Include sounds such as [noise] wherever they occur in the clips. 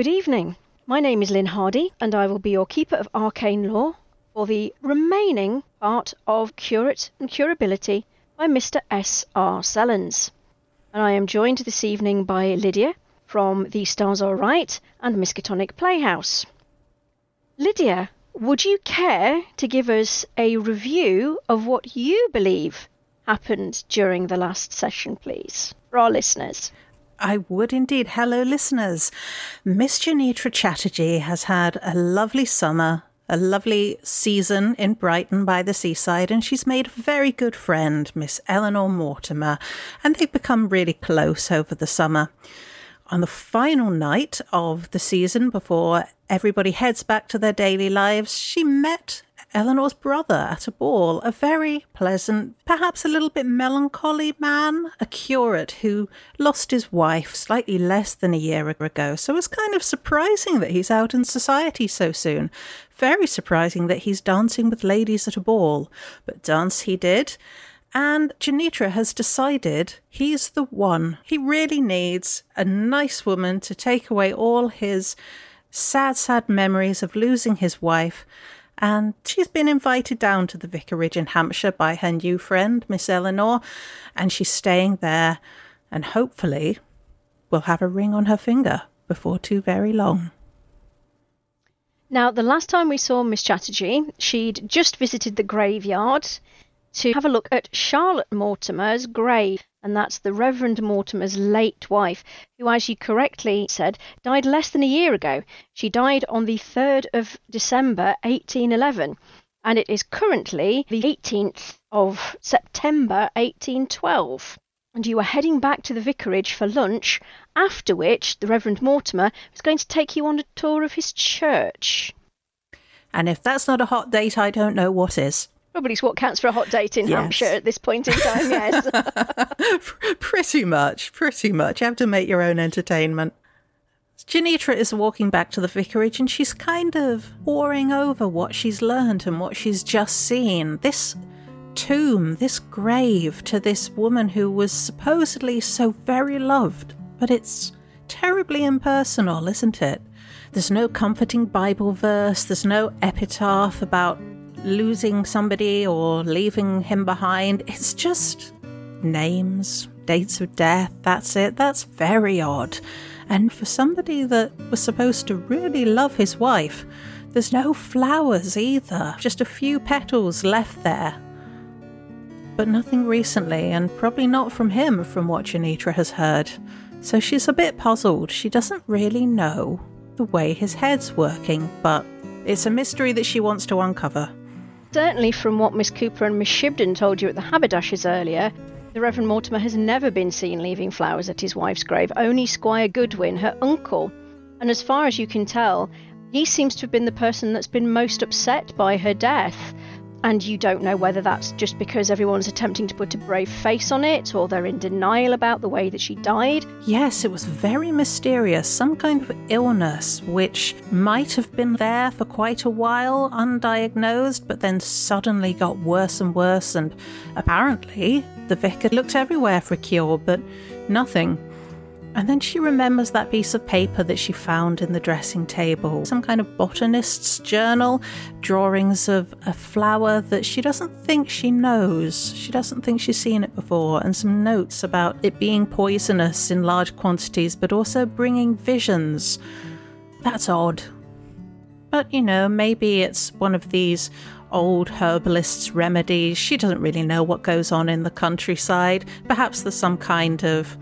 Good evening. My name is Lynne Hardy, and I will be your keeper of arcane lore for the remaining part of Curate and Curability by Mr. S. R. Sellens. And I am joined this evening by Lydia from The Stars Are Right and Miskatonic Playhouse. Lydia, would you care to give us a review of what you believe happened during the last session, please, for our listeners? I would indeed. Hello, listeners. Miss Janitra Chatterjee has had a lovely summer, a lovely season in Brighton by the seaside, and she's made a very good friend, Miss Eleanor Mortimer, and they've become really close over the summer. On the final night of the season, before everybody heads back to their daily lives, she met Eleanor's brother at a ball, a very pleasant, perhaps a little bit melancholy man, a curate who lost his wife slightly less than a year ago. So it's kind of surprising that he's out in society so soon. Very surprising that he's dancing with ladies at a ball. But dance he did. And Janitra has decided he's the one. He really needs a nice woman to take away all his sad, sad memories of losing his wife and she's been invited down to the vicarage in Hampshire by her new friend, Miss Eleanor, and she's staying there and hopefully will have a ring on her finger before too very long. Now, the last time we saw Miss Chatterjee, she'd just visited the graveyard to have a look at Charlotte Mortimer's grave, and that's the Reverend Mortimer's late wife, who, as you correctly said, died less than a year ago. She died on the 3rd of December 1811, and it is currently the 18th of September 1812. And you were heading back to the vicarage for lunch, after which the Reverend Mortimer was going to take you on a tour of his church. And if that's not a hot date, I don't know what is. Oh, Probably what counts for a hot date in yes. Hampshire at this point in time, yes. [laughs] pretty much, pretty much. You have to make your own entertainment. Janitra is walking back to the vicarage and she's kind of poring over what she's learned and what she's just seen. This tomb, this grave to this woman who was supposedly so very loved, but it's terribly impersonal, isn't it? There's no comforting Bible verse, there's no epitaph about losing somebody or leaving him behind. It's just names, dates of death, that's it. That's very odd. And for somebody that was supposed to really love his wife, there's no flowers either, just a few petals left there. But nothing recently, and probably not from him, from what Janitra has heard. So she's a bit puzzled. She doesn't really know the way his head's working, but it's a mystery that she wants to uncover. Certainly, from what Miss Cooper and Miss Shibden told you at the haberdashers earlier, the Reverend Mortimer has never been seen leaving flowers at his wife's grave, only Squire Goodwin, her uncle. And as far as you can tell, he seems to have been the person that's been most upset by her death. And you don't know whether that's just because everyone's attempting to put a brave face on it or they're in denial about the way that she died. Yes, it was very mysterious. Some kind of illness which might have been there for quite a while, undiagnosed, but then suddenly got worse and worse. And apparently, the vicar looked everywhere for a cure, but nothing. And then she remembers that piece of paper that she found in the dressing table, some kind of botanist's journal, drawings of a flower that she doesn't think she knows. She doesn't think she's seen it before, and some notes about it being poisonous in large quantities, but also bringing visions. That's odd. But you know, maybe it's one of these old herbalist's remedies. She doesn't really know what goes on in the countryside. Perhaps there's some kind of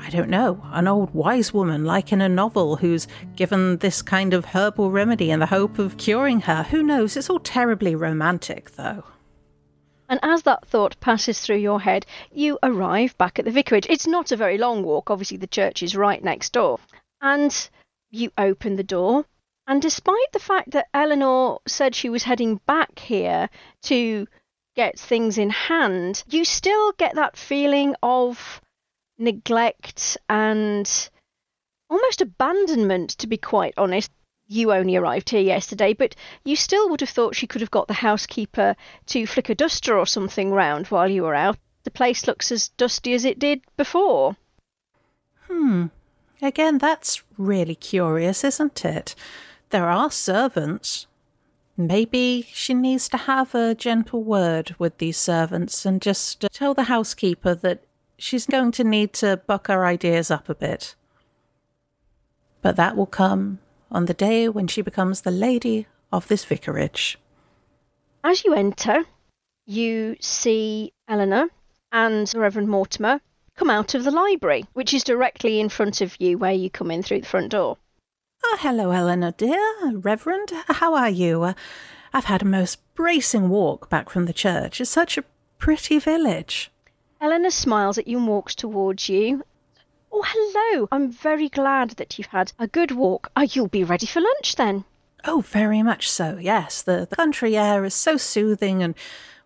I don't know, an old wise woman like in a novel who's given this kind of herbal remedy in the hope of curing her. Who knows? It's all terribly romantic, though. And as that thought passes through your head, you arrive back at the vicarage. It's not a very long walk, obviously, the church is right next door. And you open the door, and despite the fact that Eleanor said she was heading back here to get things in hand, you still get that feeling of neglect and almost abandonment, to be quite honest. You only arrived here yesterday, but you still would have thought she could have got the housekeeper to flick a duster or something round while you were out. The place looks as dusty as it did before. Hmm. Again, that's really curious, isn't it? There are servants. Maybe she needs to have a gentle word with these servants and just uh, tell the housekeeper that she's going to need to buck her ideas up a bit. But that will come on the day when she becomes the lady of this vicarage. As you enter, you see Eleanor and the Reverend Mortimer come out of the library, which is directly in front of you where you come in through the front door. Oh, hello, Eleanor, dear. Reverend, how are you? Uh, I've had a most bracing walk back from the church. It's such a pretty village. Eleanor smiles at you and walks towards you. Oh, hello. I'm very glad that you've had a good walk. Oh, you'll be ready for lunch then. Oh, very much so, yes. The, the country air is so soothing and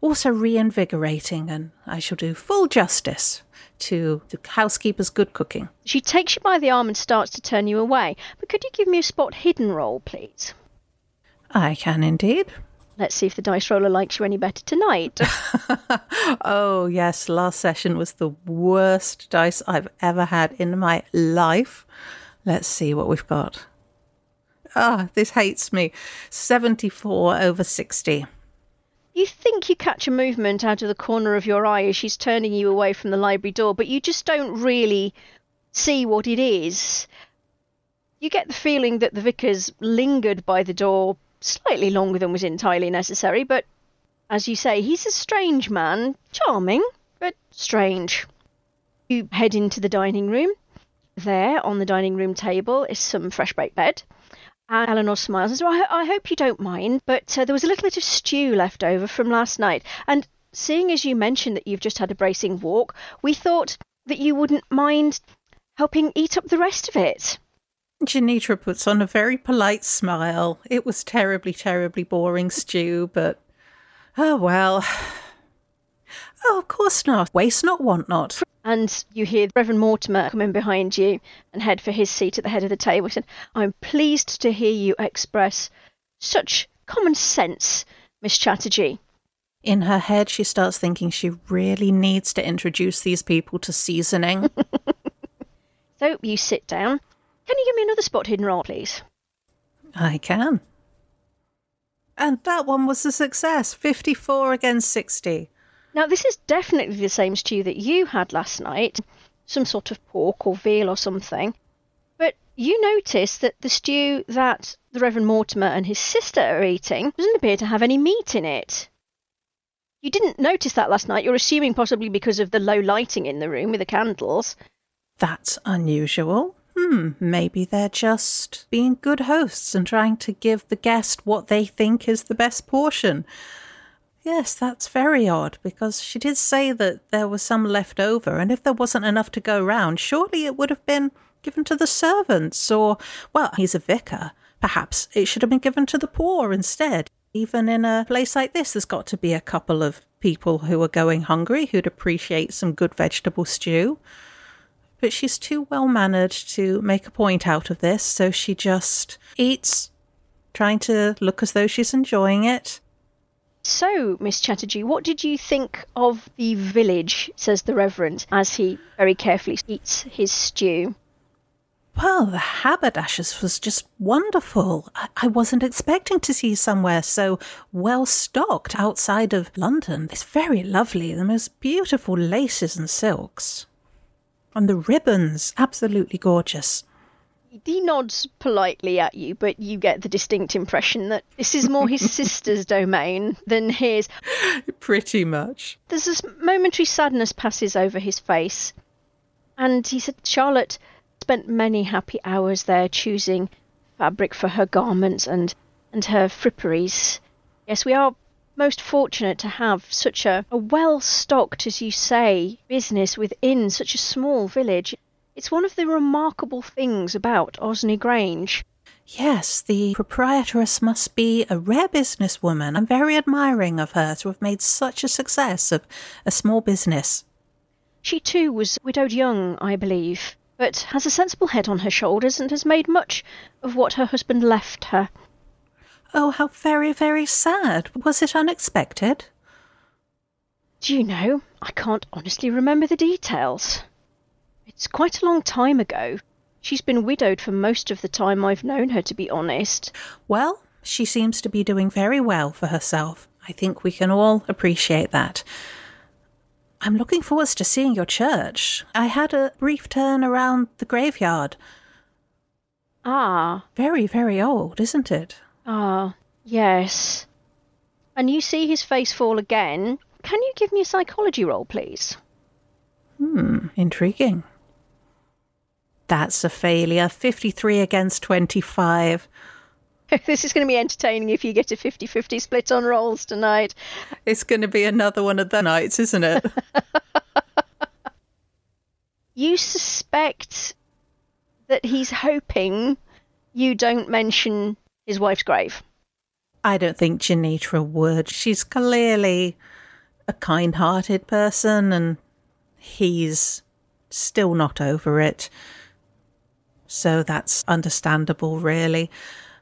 also reinvigorating, and I shall do full justice to the housekeeper's good cooking. She takes you by the arm and starts to turn you away. But could you give me a spot hidden roll, please? I can indeed. Let's see if the dice roller likes you any better tonight. [laughs] oh, yes, last session was the worst dice I've ever had in my life. Let's see what we've got. Ah, this hates me. 74 over 60. You think you catch a movement out of the corner of your eye as she's turning you away from the library door, but you just don't really see what it is. You get the feeling that the vicar's lingered by the door slightly longer than was entirely necessary, but as you say, he's a strange man. Charming, but strange. You head into the dining room. There, on the dining room table, is some fresh baked bread. And Eleanor smiles and says, well, I, hope you don't mind, but uh, there was a little bit of stew left over from last night. And seeing as you mentioned that you've just had a bracing walk, we thought that you wouldn't mind helping eat up the rest of it. Janitra puts on a very polite smile. It was terribly, terribly boring stew, but oh well. Oh, of course not. Waste not, want not. And you hear Reverend Mortimer come in behind you and head for his seat at the head of the table. He said, I'm pleased to hear you express such common sense, Miss Chatterjee. In her head, she starts thinking she really needs to introduce these people to seasoning. [laughs] so you sit down. Can you give me another spot hidden roll, please? I can. And that one was a success 54 against 60. Now, this is definitely the same stew that you had last night, some sort of pork or veal or something. But you notice that the stew that the Reverend Mortimer and his sister are eating doesn't appear to have any meat in it. You didn't notice that last night. You're assuming possibly because of the low lighting in the room with the candles. That's unusual. Hmm, maybe they're just being good hosts and trying to give the guest what they think is the best portion. Yes, that's very odd because she did say that there was some left over, and if there wasn't enough to go round, surely it would have been given to the servants, or, well, he's a vicar. Perhaps it should have been given to the poor instead. Even in a place like this, there's got to be a couple of people who are going hungry who'd appreciate some good vegetable stew. But she's too well mannered to make a point out of this, so she just eats, trying to look as though she's enjoying it so, Miss Chatterjee, what did you think of the village? says the Reverend, as he very carefully eats his stew. Well, the haberdashers was just wonderful. I-, I wasn't expecting to see somewhere so well stocked outside of London. It's very lovely, the most beautiful laces and silks. And the ribbons, absolutely gorgeous. He nods politely at you, but you get the distinct impression that this is more his [laughs] sister's domain than his. Pretty much. There's this momentary sadness passes over his face. And he said, Charlotte spent many happy hours there choosing fabric for her garments and, and her fripperies. Yes, we are most fortunate to have such a, a well stocked, as you say, business within such a small village. It's one of the remarkable things about Osney Grange. Yes, the proprietress must be a rare businesswoman. I'm very admiring of her to have made such a success of a small business. She too was widowed young, I believe, but has a sensible head on her shoulders and has made much of what her husband left her. Oh, how very, very sad. Was it unexpected? Do you know, I can't honestly remember the details. It's quite a long time ago. She's been widowed for most of the time I've known her, to be honest. Well, she seems to be doing very well for herself. I think we can all appreciate that. I'm looking forward to seeing your church. I had a brief turn around the graveyard. Ah, Very, very old, isn't it? Ah, yes. And you see his face fall again. Can you give me a psychology roll, please? Hmm, intriguing. That's a failure. 53 against 25. [laughs] this is going to be entertaining if you get a 50 50 split on rolls tonight. It's going to be another one of the nights, isn't it? [laughs] You suspect that he's hoping you don't mention his wife's grave. I don't think Janitra would. She's clearly a kind hearted person and he's still not over it. So that's understandable, really.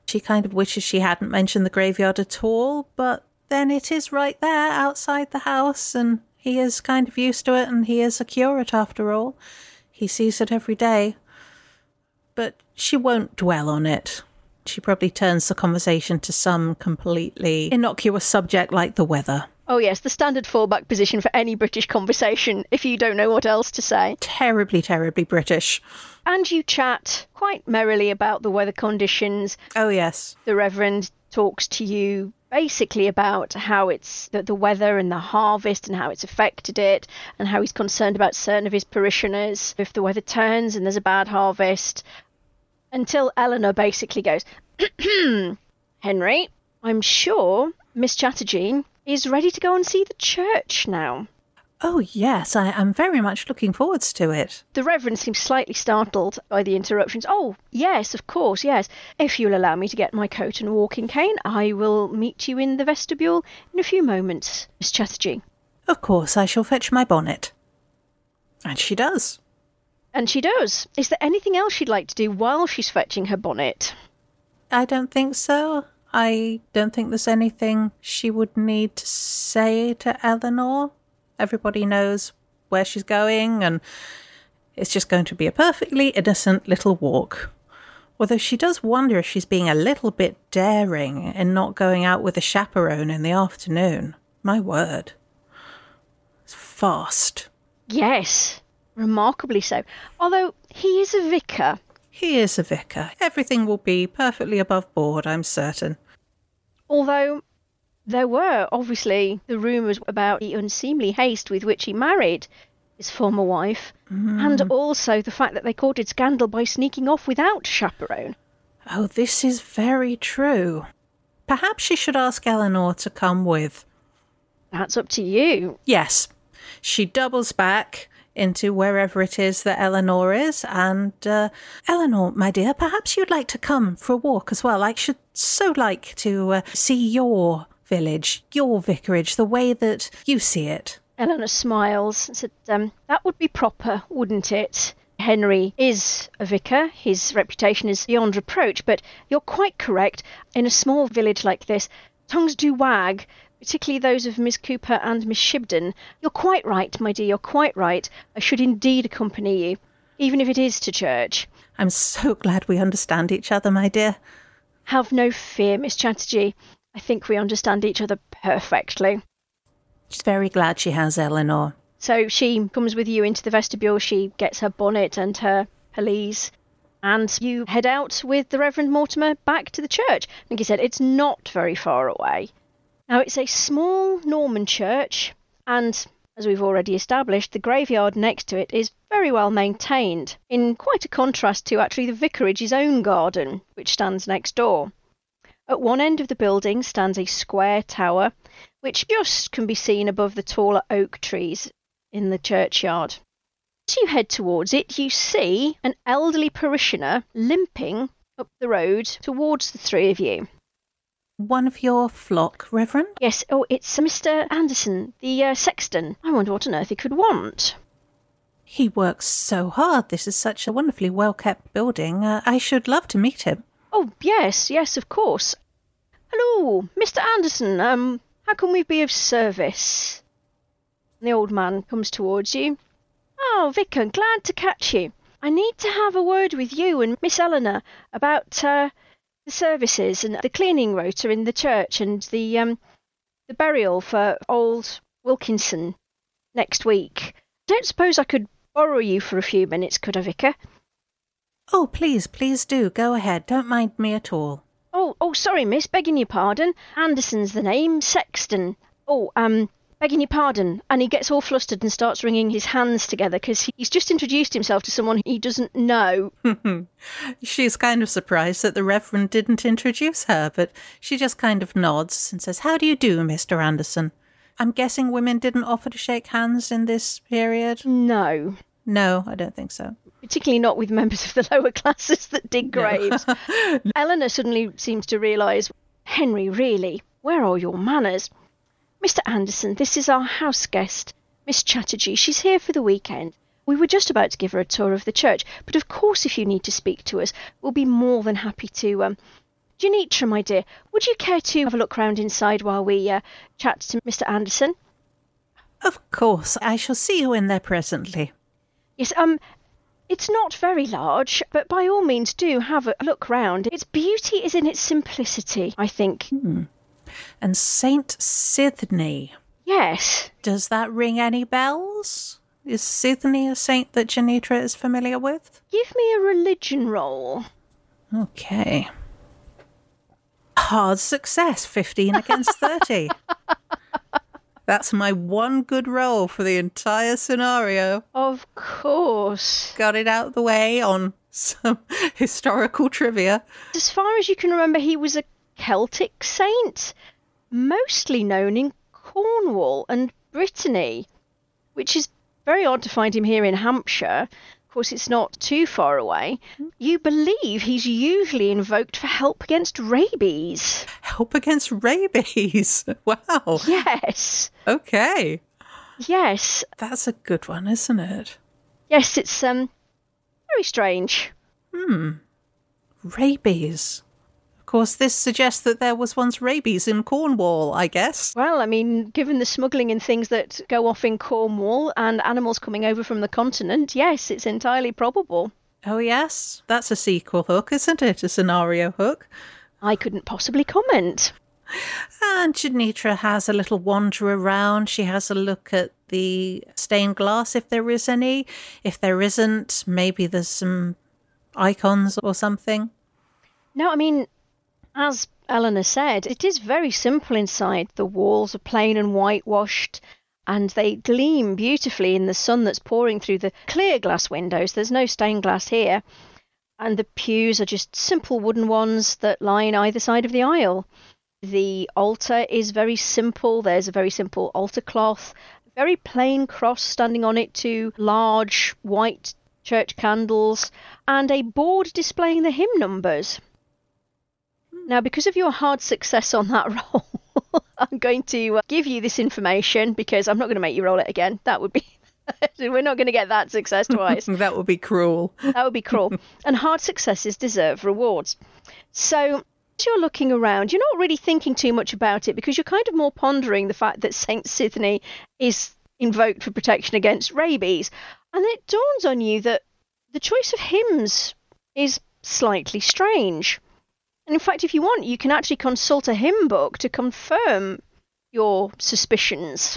She kind of wishes she hadn't mentioned the graveyard at all, but then it is right there outside the house and he is kind of used to it and he is a curate after all. He sees it every day. But she won't dwell on it. She probably turns the conversation to some completely innocuous subject like the weather. Oh, yes, the standard fallback position for any British conversation if you don't know what else to say. Terribly, terribly British. And you chat quite merrily about the weather conditions. Oh, yes. The Reverend talks to you basically about how it's the, the weather and the harvest and how it's affected it and how he's concerned about certain of his parishioners if the weather turns and there's a bad harvest until Eleanor basically goes [clears throat] Henry I'm sure Miss Chatterjee is ready to go and see the church now Oh, yes, I am very much looking forward to it. the Reverend seems slightly startled by the interruptions. Oh, yes, of course, yes. If you'll allow me to get my coat and walking cane, I will meet you in the vestibule in a few moments, Miss Chatterjee. Of course, I shall fetch my bonnet. And she does. And she does. Is there anything else she'd like to do while she's fetching her bonnet? I don't think so. I don't think there's anything she would need to say to Eleanor. Everybody knows where she's going, and it's just going to be a perfectly innocent little walk. Although she does wonder if she's being a little bit daring in not going out with a chaperone in the afternoon. My word. It's fast. Yes, remarkably so. Although he is a vicar. He is a vicar. Everything will be perfectly above board, I'm certain. Although there were obviously the rumours about the unseemly haste with which he married his former wife, hmm. and also the fact that they courted scandal by sneaking off without chaperone. Oh, this is very true. Perhaps she should ask Eleanor to come with. That's up to you. Yes, she doubles back into wherever it is that Eleanor is. And uh, Eleanor, my dear, perhaps you'd like to come for a walk as well. I should so like to uh, see your village, your vicarage, the way that you see it. Eleanor smiles and said, um, That would be proper, wouldn't it? Henry is a vicar. His reputation is beyond reproach, but you're quite correct. In a small village like this, tongues do wag, particularly those of Miss Cooper and Miss Shibden. You're quite right, my dear, you're quite right. I should indeed accompany you, even if it is to church. I'm so glad we understand each other, my dear. Have no fear, Miss Chatterjee. I think we understand each other perfectly. She's very glad she has Eleanor. So she comes with you into the vestibule. She gets her bonnet and her pelisse, and you head out with the Reverend Mortimer back to the church. Like you said, it's not very far away. Now, it's a small Norman church, and as we've already established, the graveyard next to it is very well maintained, in quite a contrast to actually the vicarage's own garden, which stands next door. At one end of the building stands a square tower, which just can be seen above the taller oak trees in the churchyard. As you head towards it, you see an elderly parishioner limping up the road towards the three of you. One of your flock, Reverend? Yes, oh, it's Mr. Anderson, the uh, sexton. I wonder what on earth he could want. He works so hard. This is such a wonderfully well kept building. Uh, I should love to meet him. Oh, yes, yes, of course. Hello, Mr. Anderson. Um, how can we be of service? The old man comes towards you. Oh, Vicar, glad to catch you. I need to have a word with you and Miss Eleanor about uh, the services and the cleaning rota in the church and the um, the burial for old Wilkinson next week. Don't suppose I could borrow you for a few minutes, could I, Vicar? Oh, please, please do. Go ahead. Don't mind me at all. Oh, oh, sorry, miss. Begging your pardon. Anderson's the name. Sexton. Oh, um, begging your pardon. And he gets all flustered and starts wringing his hands together because he's just introduced himself to someone he doesn't know. [laughs] She's kind of surprised that the Reverend didn't introduce her, but she just kind of nods and says, How do you do, Mr. Anderson? I'm guessing women didn't offer to shake hands in this period? No. No, I don't think so. Particularly not with members of the lower [laughs] classes that dig graves. [laughs] Eleanor suddenly seems to realise, Henry, really, where are your manners? Mr. Anderson, this is our house guest, Miss Chatterjee. She's here for the weekend. We were just about to give her a tour of the church, but of course, if you need to speak to us, we'll be more than happy to um, Janitra, my dear, would you care to have a look round inside while we uh, chat to Mr. Anderson? Of course, I shall see you in there presently. Yes, um, it's not very large, but by all means do have a look round. Its beauty is in its simplicity, I think. Hmm. And Saint Sithney. Yes. Does that ring any bells? Is Sithney a saint that Janitra is familiar with? Give me a religion roll. Okay hard success 15 against 30. [laughs] That's my one good roll for the entire scenario. Of course. Got it out of the way on some [laughs] historical trivia. As far as you can remember, he was a Celtic saint, mostly known in Cornwall and Brittany, which is very odd to find him here in Hampshire. Of course, it's not too far away. You believe he's usually invoked for help against rabies. Help against rabies? [laughs] Wow. Yes. Okay. Yes. That's a good one, isn't it? Yes, it's um very strange. Hmm. Rabies course, this suggests that there was once rabies in Cornwall, I guess. Well, I mean, given the smuggling and things that go off in Cornwall and animals coming over from the continent, yes, it's entirely probable. Oh, yes. That's a sequel hook, isn't it? A scenario hook. I couldn't possibly comment. And Janitra has a little wander around. She has a look at the stained glass, if there is any. If there isn't, maybe there's some icons or something. No, I mean, as Eleanor said, it is very simple inside. The walls are plain and whitewashed, and they gleam beautifully in the sun that's pouring through the clear glass windows. There's no stained glass here. And the pews are just simple wooden ones that line either side of the aisle. The altar is very simple. There's a very simple altar cloth, a very plain cross standing on it, two large white church candles, and a board displaying the hymn numbers. Now, because of your hard success on that [laughs] roll, I'm going to uh, give you this information because I'm not going to make you roll it again. That would be. [laughs] We're not going to get that success twice. [laughs] that would be cruel. That would be cruel. and hard successes deserve rewards. So, as you're looking around, you're not really thinking too much about it because you're kind of more pondering the fact that St. Sithney is invoked for protection against rabies. And it dawns on you that the choice of hymns is slightly strange. And in fact, if you want, you can actually consult a hymn book to confirm your suspicions.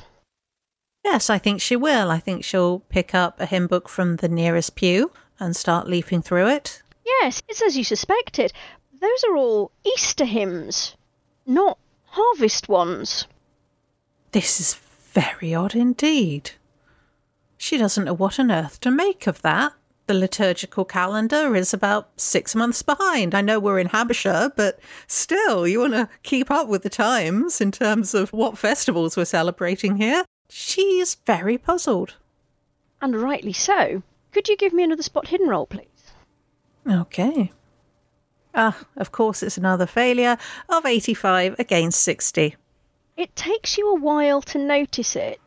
Yes, I think she will. I think she'll pick up a hymn book from the nearest pew and start leafing through it. Yes, it's as you suspected. Those are all Easter hymns, not harvest ones. This is very odd indeed. She doesn't know what on earth to make of that the liturgical calendar is about six months behind. I know we're in Hampshire, but still, you want to keep up with the times in terms of what festivals we're celebrating here. She's very puzzled. And rightly so. Could you give me another spot hidden roll, please? Okay. Ah, of course, it's another failure of 85 against 60. It takes you a while to notice it,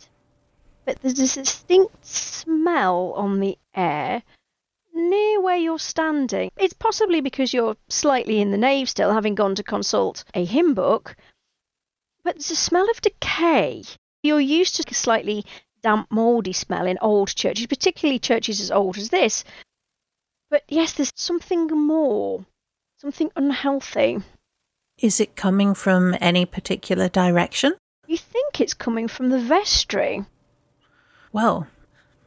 but there's a distinct smell on the air near where you're standing. It's possibly because you're slightly in the nave still, having gone to consult a hymn book, but there's a smell of decay. You're used to a slightly damp, mouldy smell in old churches, particularly churches as old as this. But yes, there's something more, something unhealthy. Is it coming from any particular direction? You think it's coming from the vestry. Well,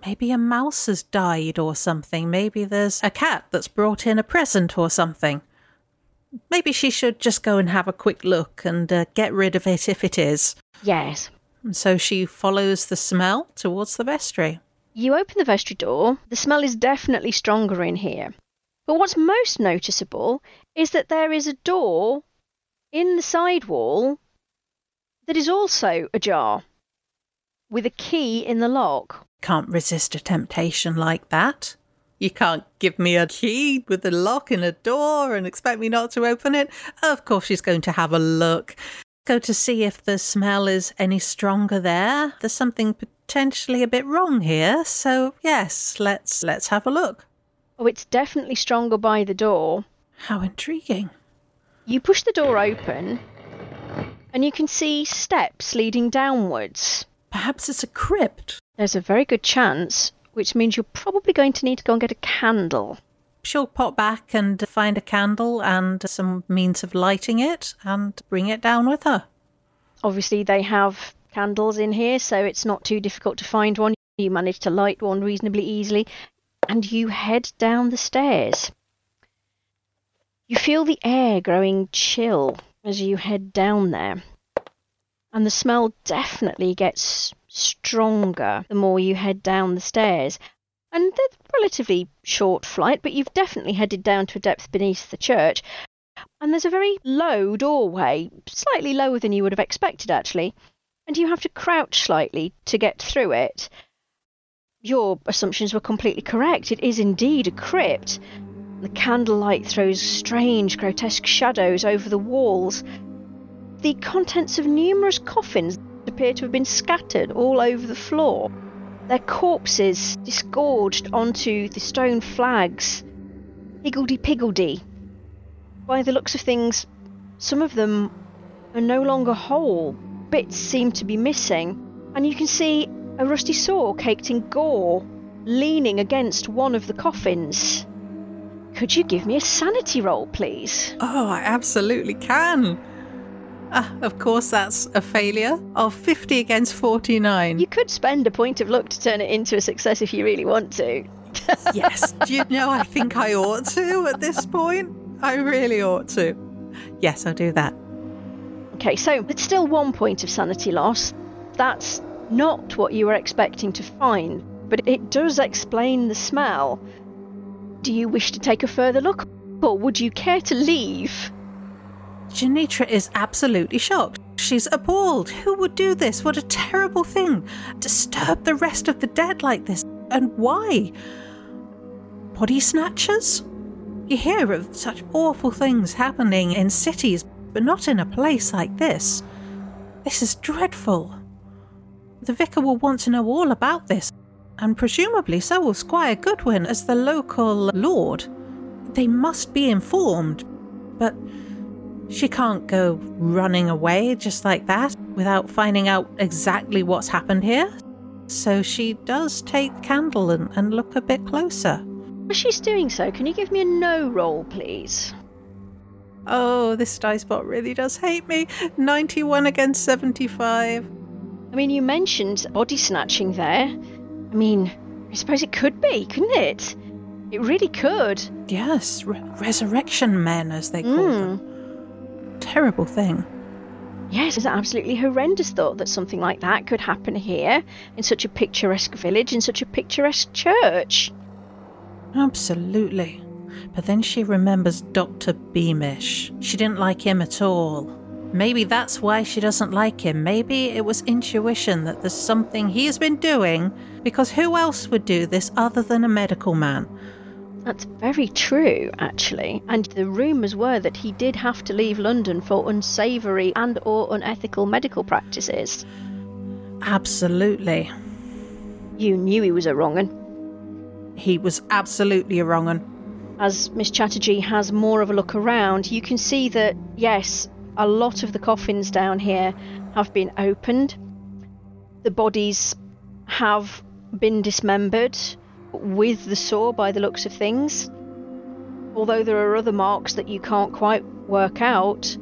maybe a mouse has died or something. Maybe there's a cat that's brought in a present or something. Maybe she should just go and have a quick look and uh, get rid of it if it is. Yes. And so she follows the smell towards the vestry. You open the vestry door. The smell is definitely stronger in here. But what's most noticeable is that there is a door in the side wall that is also ajar with a key in the lock. Can't resist a temptation like that. You can't give me a key with a lock in a door and expect me not to open it. Of course, she's going to have a look. Go to see if the smell is any stronger there. There's something potentially a bit wrong here. So, yes, let's let's have a look. Oh, it's definitely stronger by the door. How intriguing. You push the door open and you can see steps leading downwards. Perhaps it's a crypt. There's a very good chance, which means you're probably going to need to go and get a candle. She'll pop back and find a candle and some means of lighting it and bring it down with her. Obviously, they have candles in here, so it's not too difficult to find one. You manage to light one reasonably easily, and you head down the stairs. You feel the air growing chill as you head down there, and the smell definitely gets stronger the more you head down the stairs. And they're relatively short flight, but you've definitely headed down to a depth beneath the church. And there's a very low doorway, slightly lower than you would have expected actually, and you have to crouch slightly to get through it. Your assumptions were completely correct. It is indeed a crypt. The candlelight throws strange, grotesque shadows over the walls. The contents of numerous coffins appear to have been scattered all over the floor, their corpses disgorged onto the stone flags. Higgledy piggledy. By the looks of things, some of them are no longer whole. Bits seem to be missing, and you can see a rusty saw caked in gore leaning against one of the coffins. Could you give me a sanity roll, please? Oh, I absolutely can. Ah, of course, that's a failure of 50 against 49. You could spend a point of luck to turn it into a success if you really want to. [laughs] yes. Do you know, I think I ought to at this point. I really ought to. Yes, I'll do that. Okay, so it's still one point of sanity loss. That's not what you were expecting to find, but it does explain the smell. Do you wish to take a further look, or would you care to leave? Janitra is absolutely shocked. She's appalled. Who would do this? What a terrible thing. Disturb the rest of the dead like this. And why? Body snatchers? You hear of such awful things happening in cities, but not in a place like this. This is dreadful. The vicar will want to know all about this, and presumably so will Squire Goodwin as the local lord. They must be informed, but she can't go running away just like that without finding out exactly what's happened here. So she does take the candle and, and look a bit closer. As she's doing so, can you give me a Know roll, please? Oh, this dice bot really does hate me. 91 against 75. I mean, you mentioned body snatching there. I mean, I suppose it could be, couldn't it? It really could. Yes, re- resurrection men, as they call Mm. them. Terrible thing. Yes, it's an absolutely horrendous thought that something like that could happen here, in such a picturesque village, in such a picturesque church. Absolutely. But then she remembers Dr. Beamish. She didn't like him at all. Maybe that's why she doesn't like him. Maybe it was intuition that there's something he's been doing, because who else would do this other than a medical man? That's very true, actually. And the rumours were that he did have to leave London for unsavoury and or unethical medical practices. Absolutely. You knew he was a wrong un. He was absolutely a wrong one. As Miss Chatterjee has more of a look around, you can see that, yes, a lot of the coffins down here have been opened. The bodies have been dismembered with the saw by the looks of things. although there are other marks that you can't quite work out,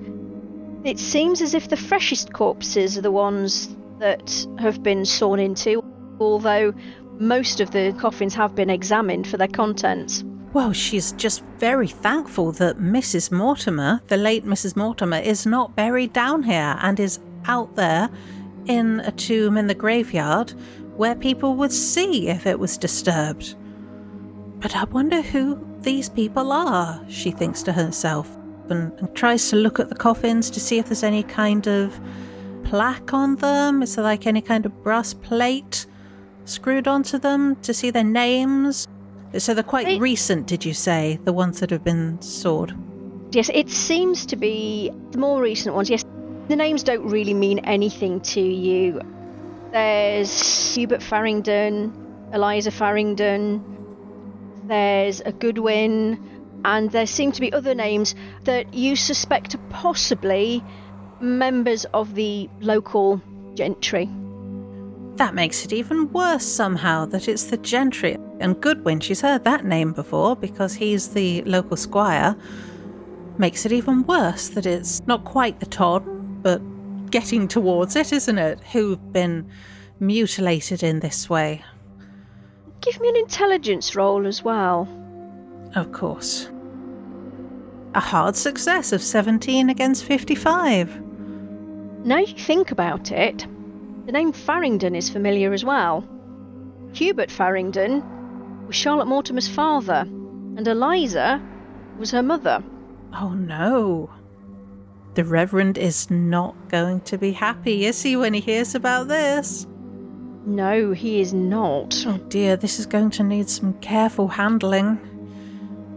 it seems as if the freshest corpses are the ones that have been sawn into, although most of the coffins have been examined for their contents. Well, she's just very thankful that Mrs. Mortimer, the late Mrs. Mortimer, is not buried down here and is out there in a tomb in the graveyard where people would see if it was disturbed. But I wonder who these people are, she thinks to herself, and, and tries to look at the coffins to see if there's any kind of plaque on them. Is there like any kind of brass plate screwed onto them to see their names? So they're quite recent, did you say? The ones that have been sawed? Yes, it seems to be the more recent ones. Yes, the names don't really mean anything to you. There's Hubert Farringdon, Eliza Farringdon, there's a Goodwin, and there seem to be other names that you suspect are possibly members of the local gentry. That makes it even worse somehow that it's the gentry. And Goodwin, she's heard that name before because he's the local squire. Makes it even worse that it's not quite the ton, but getting towards it, isn't it? Who've been mutilated in this way. Give me an intelligence roll as well. Of course. A hard success of 17 against 55. Now you think about it, the name Farringdon is familiar as well. Hubert Farringdon was Charlotte Mortimer's father, and Eliza was her mother. Oh no. The Reverend is not going to be happy, is he, when he hears about this? No, he is not. Oh dear, this is going to need some careful handling.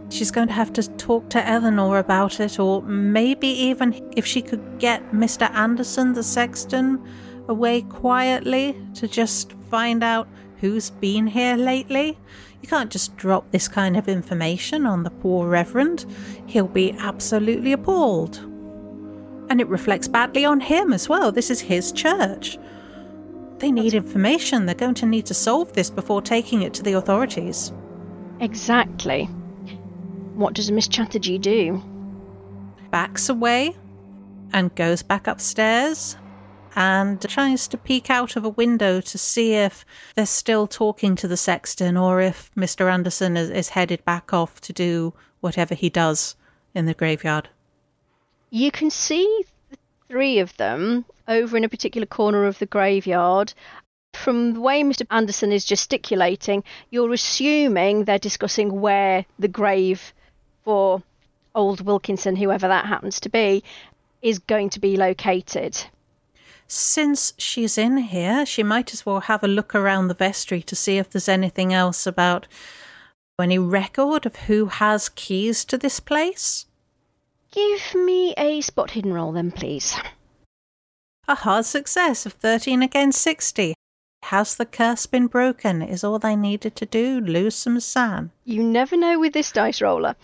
She's going to have to talk to Eleanor about it, or maybe even if she could get Mr. Anderson, the sexton, away quietly to just find out who's been here lately. You can't just drop this kind of information on the poor Reverend. He'll be absolutely appalled. And it reflects badly on him as well. This is his church. They need information. They're going to need to solve this before taking it to the authorities. Exactly. What does Miss Chatterjee do? Backs away and goes back upstairs and tries to peek out of a window to see if they're still talking to the sexton or if Mr. Anderson is, is headed back off to do whatever he does in the graveyard. You can see three of them over in a particular corner of the graveyard. From the way Mr. Anderson is gesticulating, you're assuming they're discussing where the grave for old Wilkinson, whoever that happens to be, is going to be located. Since she's in here, she might as well have a look around the vestry to see if there's anything else about any record of who has keys to this place. Give me a spot hidden roll then, please. A hard success of 13 against 60. Has the curse been broken? Is all they needed to do lose some sand? You never know with this dice roller.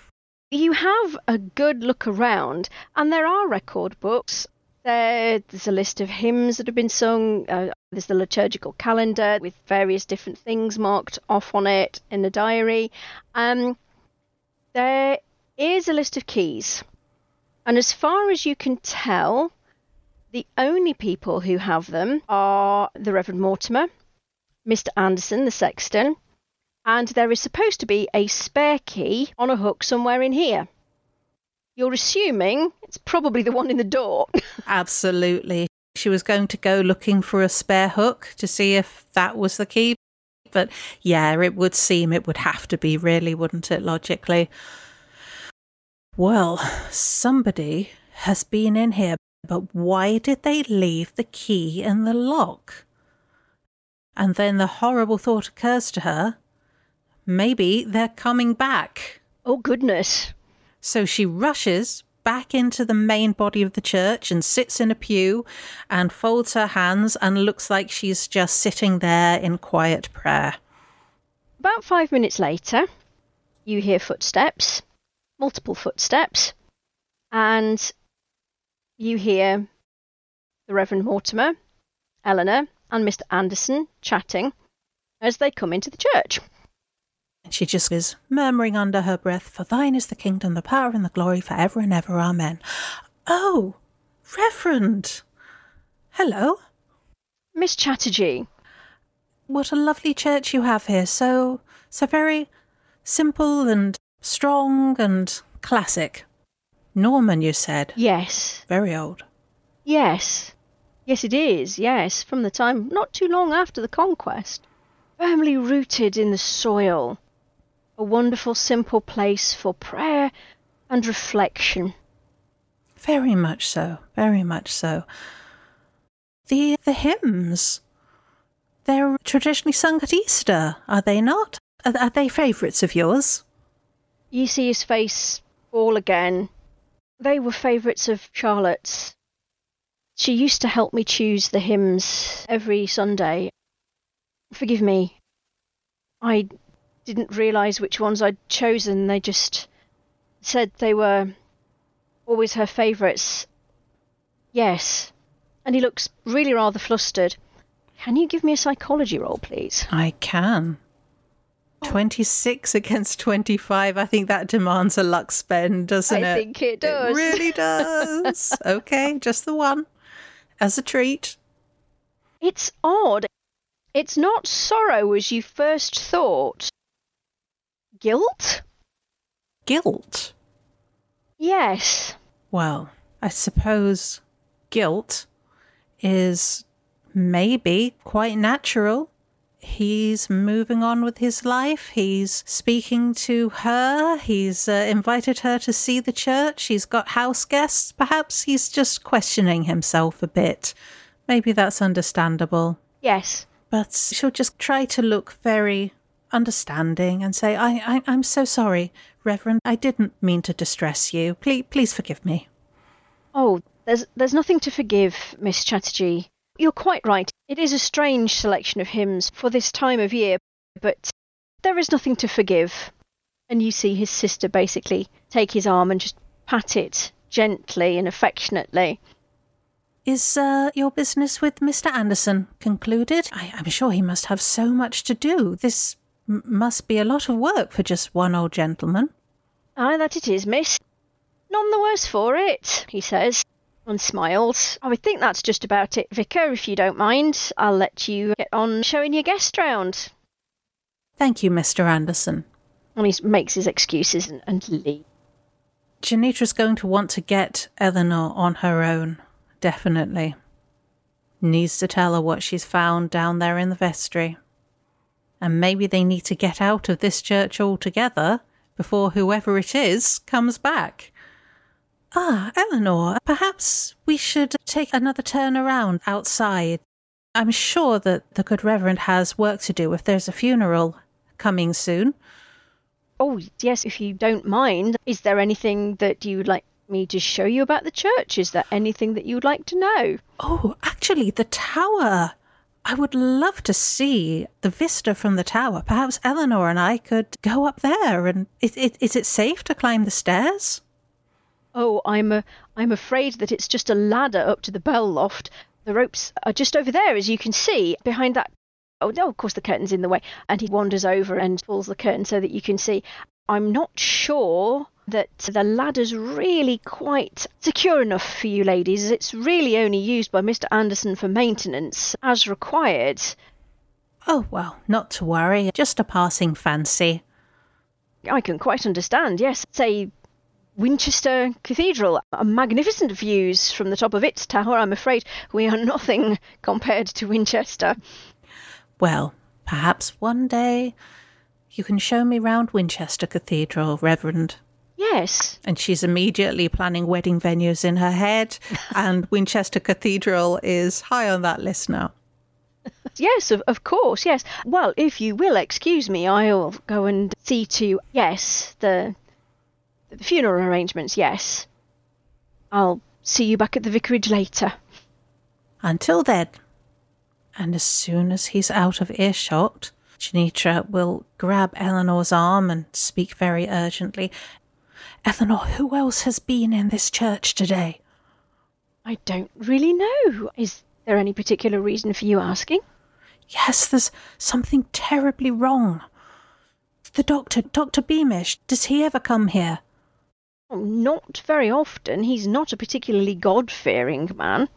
[laughs] you have a good look around, and there are record books. There's a list of hymns that have been sung. Uh, there's the liturgical calendar with various different things marked off on it in the diary. Um, there is a list of keys, and as far as you can tell, the only people who have them are the Reverend Mortimer, Mr. Anderson, the sexton, and there is supposed to be a spare key on a hook somewhere in here. You're assuming it's probably the one in the door. [laughs] Absolutely. She was going to go looking for a spare hook to see if that was the key. But yeah, it would seem it would have to be, really, wouldn't it, logically? Well, somebody has been in here, but why did they leave the key in the lock? And then the horrible thought occurs to her maybe they're coming back. oh, goodness. So she rushes back into the main body of the church and sits in a pew and folds her hands and looks like she's just sitting there in quiet prayer. About five minutes later, you hear footsteps, multiple footsteps, and you hear the Reverend Mortimer, Eleanor, and Mr. Anderson chatting as they come into the church. And she just is murmuring under her breath, For thine is the kingdom, the power, and the glory for ever and ever. Amen. Oh, Reverend. Hello. Miss Chatterjee. What a lovely church you have here. So, so very simple and strong and classic. Norman, you said? Yes. Very old. Yes. Yes, it is, yes, from the time not too long after the conquest. Firmly rooted in the soil. A wonderful, simple place for prayer and reflection. Very much so, very much so. The the hymns. They're traditionally sung at Easter, are they not? Are, are they favourites of yours? You see his face fall again. They were favourites of Charlotte's. She used to help me choose the hymns every Sunday. Forgive me. I didn't realise which ones I'd chosen. They just said they were always her favourites. Yes. And he looks really rather flustered. Can you give me a psychology roll, please? I can. 26 against 25. I think that demands a luck spend, doesn't I it? I think it does. It really does. [laughs] okay, just the one. As a treat. It's odd. It's not sorrow as you first thought. Guilt? Guilt? Yes. Well, I suppose guilt is maybe quite natural. He's moving on with his life. He's speaking to her. He's uh, invited her to see the church. He's got house guests. Perhaps he's just questioning himself a bit. Maybe that's understandable. Yes. But she'll just try to look very understanding and say, I, I, I'm so sorry, Reverend. I didn't mean to distress you. Please, please forgive me. Oh, there's, there's nothing to forgive, Miss Chatterjee. You're quite right. It is a strange selection of hymns for this time of year, but there is nothing to forgive. And you see his sister basically take his arm and just pat it gently and affectionately. Is uh, your business with Mr. Anderson concluded? I, am sure he must have so much to do. This m- must be a lot of work for just one old gentleman. Aye, that it is, miss. None the worse for it, he says and smiled. I would think that's just about it, Vicar, if you don't mind. I'll let you get on showing your guest round. Thank you, Mr. Anderson. And he makes his excuses and, and leaves. Janitra's going to want to get Eleanor on her own, definitely. Needs to tell her what she's found down there in the vestry. And maybe they need to get out of this church altogether before whoever it is comes back. Ah, Eleanor, perhaps we should take another turn around outside. I'm sure that the good Reverend has work to do if there's a funeral coming soon. Oh, yes, if you don't mind. Is there anything that you would like me to show you about the church? Is there anything that you would like to know? Oh, actually, the tower. I would love to see the vista from the tower. Perhaps Eleanor and I could go up there. And is, is it safe to climb the stairs? Oh, I'm a, I'm afraid that it's just a ladder up to the bell loft. The ropes are just over there, as you can see, behind that. Oh, no, of course the curtain's in the way. And he wanders over and pulls the curtain so that you can see. I'm not sure that the ladder's really quite secure enough for you ladies. It's really only used by Mr. Anderson for maintenance, as required. Oh, well, not to worry. Just a passing fancy. I can quite understand, yes. Say Winchester Cathedral, magnificent views from the top of its tower. I'm afraid we are [laughs] nothing compared to Winchester. Well, perhaps one day you can show me round Winchester Cathedral, Reverend. Yes. And she's immediately planning wedding venues in her head, [laughs] and Winchester Cathedral is high on that list now. Yes, of, of course, yes. Well, if you will excuse me, I'll go and see to, yes, the the funeral arrangements, yes. I'll see you back at the vicarage later. Until then. And as soon as he's out of earshot, Janitra will grab Eleanor's arm and speak very urgently. Eleanor, who else has been in this church today? I don't really know. Is there any particular reason for you asking? Yes, there's something terribly wrong. The doctor, Dr. Beamish, does he ever come here? Not very often. He's not a particularly God fearing man.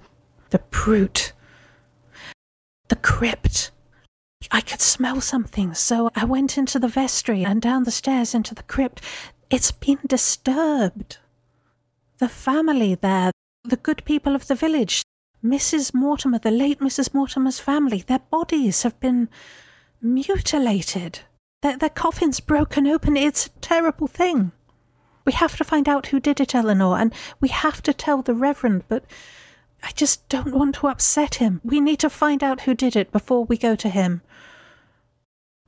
The brute. The crypt. I could smell something, so I went into the vestry and down the stairs into the crypt. It's been disturbed. The family there, the good people of the village, Mrs. Mortimer, the late Mrs. Mortimer's family, their bodies have been mutilated. Their, their coffins broken open. It's a terrible thing. We have to find out who did it, Eleanor, and we have to tell the Reverend, but I just don't want to upset him. We need to find out who did it before we go to him.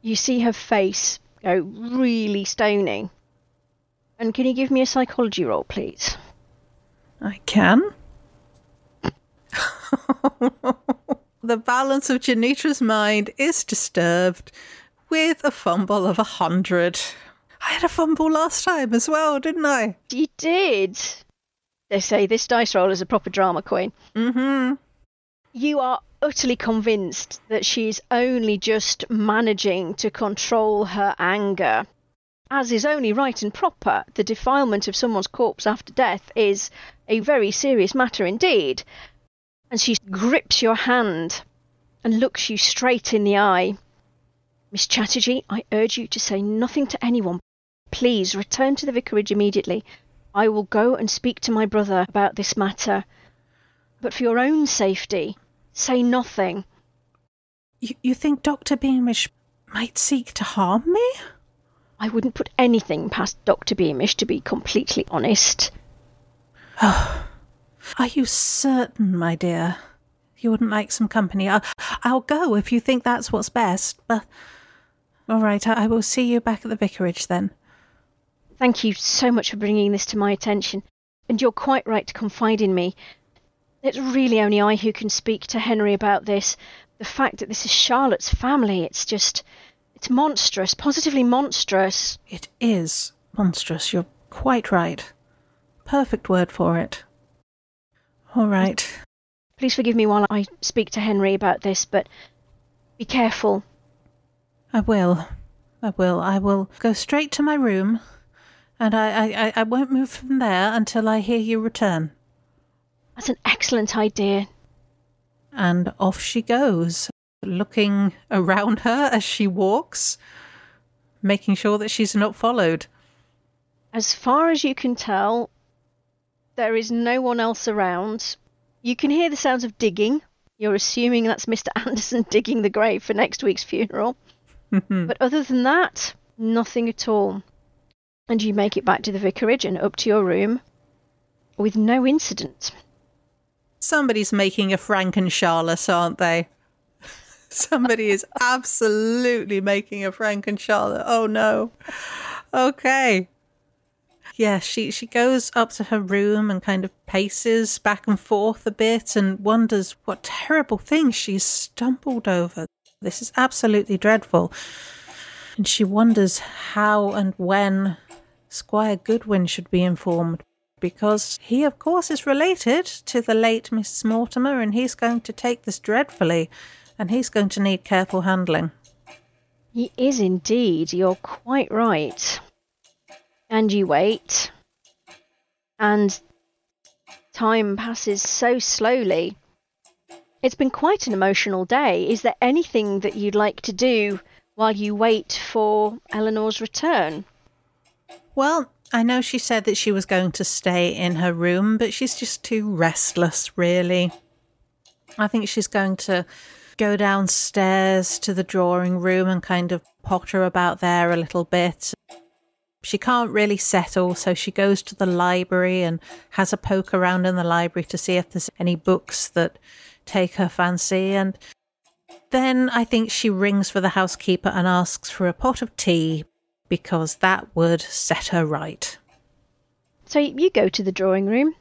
You see her face go really stony. And can you give me a psychology roll, please? I can. [laughs] the balance of Janitra's mind is disturbed with a fumble of a hundred. I had a fumble last time as well, didn't I? You did. They say this dice roll is a proper drama queen. Mm-hmm. You are utterly convinced that she's only just managing to control her anger. As is only right and proper, the defilement of someone's corpse after death is a very serious matter indeed. And she grips your hand and looks you straight in the eye. Miss Chatterjee, I urge you to say nothing to anyone. Please return to the vicarage immediately. I will go and speak to my brother about this matter. But for your own safety, say nothing. You, you think Dr. Beamish might seek to harm me? I wouldn't put anything past Dr. Beamish, to be completely honest. Oh, are you certain, my dear? You wouldn't like some company? I'll, I'll go if you think that's what's best, but. All right, I, I will see you back at the vicarage then. Thank you so much for bringing this to my attention, and you're quite right to confide in me. It's really only I who can speak to Henry about this. The fact that this is Charlotte's family, it's just. It's monstrous, positively monstrous. It is monstrous, you're quite right. Perfect word for it. All right. Please forgive me while I speak to Henry about this, but be careful. I will. I will. I will go straight to my room, and I, I, I won't move from there until I hear you return. That's an excellent idea. And off she goes, looking around her as she walks, making sure that she's not followed. As far as you can tell, there is no one else around. You can hear the sounds of digging. You're assuming that's Mr. [laughs] Anderson digging the grave for next week's funeral. [laughs] but other than that, nothing at all. And you make it back to the vicarage and up to your room with no incident. Somebody's making a Franken Charlotte, aren't they? [laughs] Somebody is absolutely making a Franken Charlotte. Oh no. Okay. Yeah, she, she goes up to her room and kind of paces back and forth a bit and wonders what terrible thing she's stumbled over. This is absolutely dreadful. And she wonders how and when Squire Goodwin should be informed, because he, of course, is related to the late Mrs. Mortimer, and he's going to take this dreadfully, and he's going to need careful handling. He is indeed, you're quite right. And you wait, and time passes so slowly. It's been quite an emotional day. Is there anything that you'd like to do while you wait for Eleanor's return? Well, I know she said that she was going to stay in her room, but she's just too restless, really. I think she's going to go downstairs to the drawing room and kind of potter about there a little bit. She can't really settle, so she goes to the library and has a poke around in the library to see if there's any books that take her fancy. And then I think she rings for the housekeeper and asks for a pot of tea because that would set her right. So you go to the drawing room,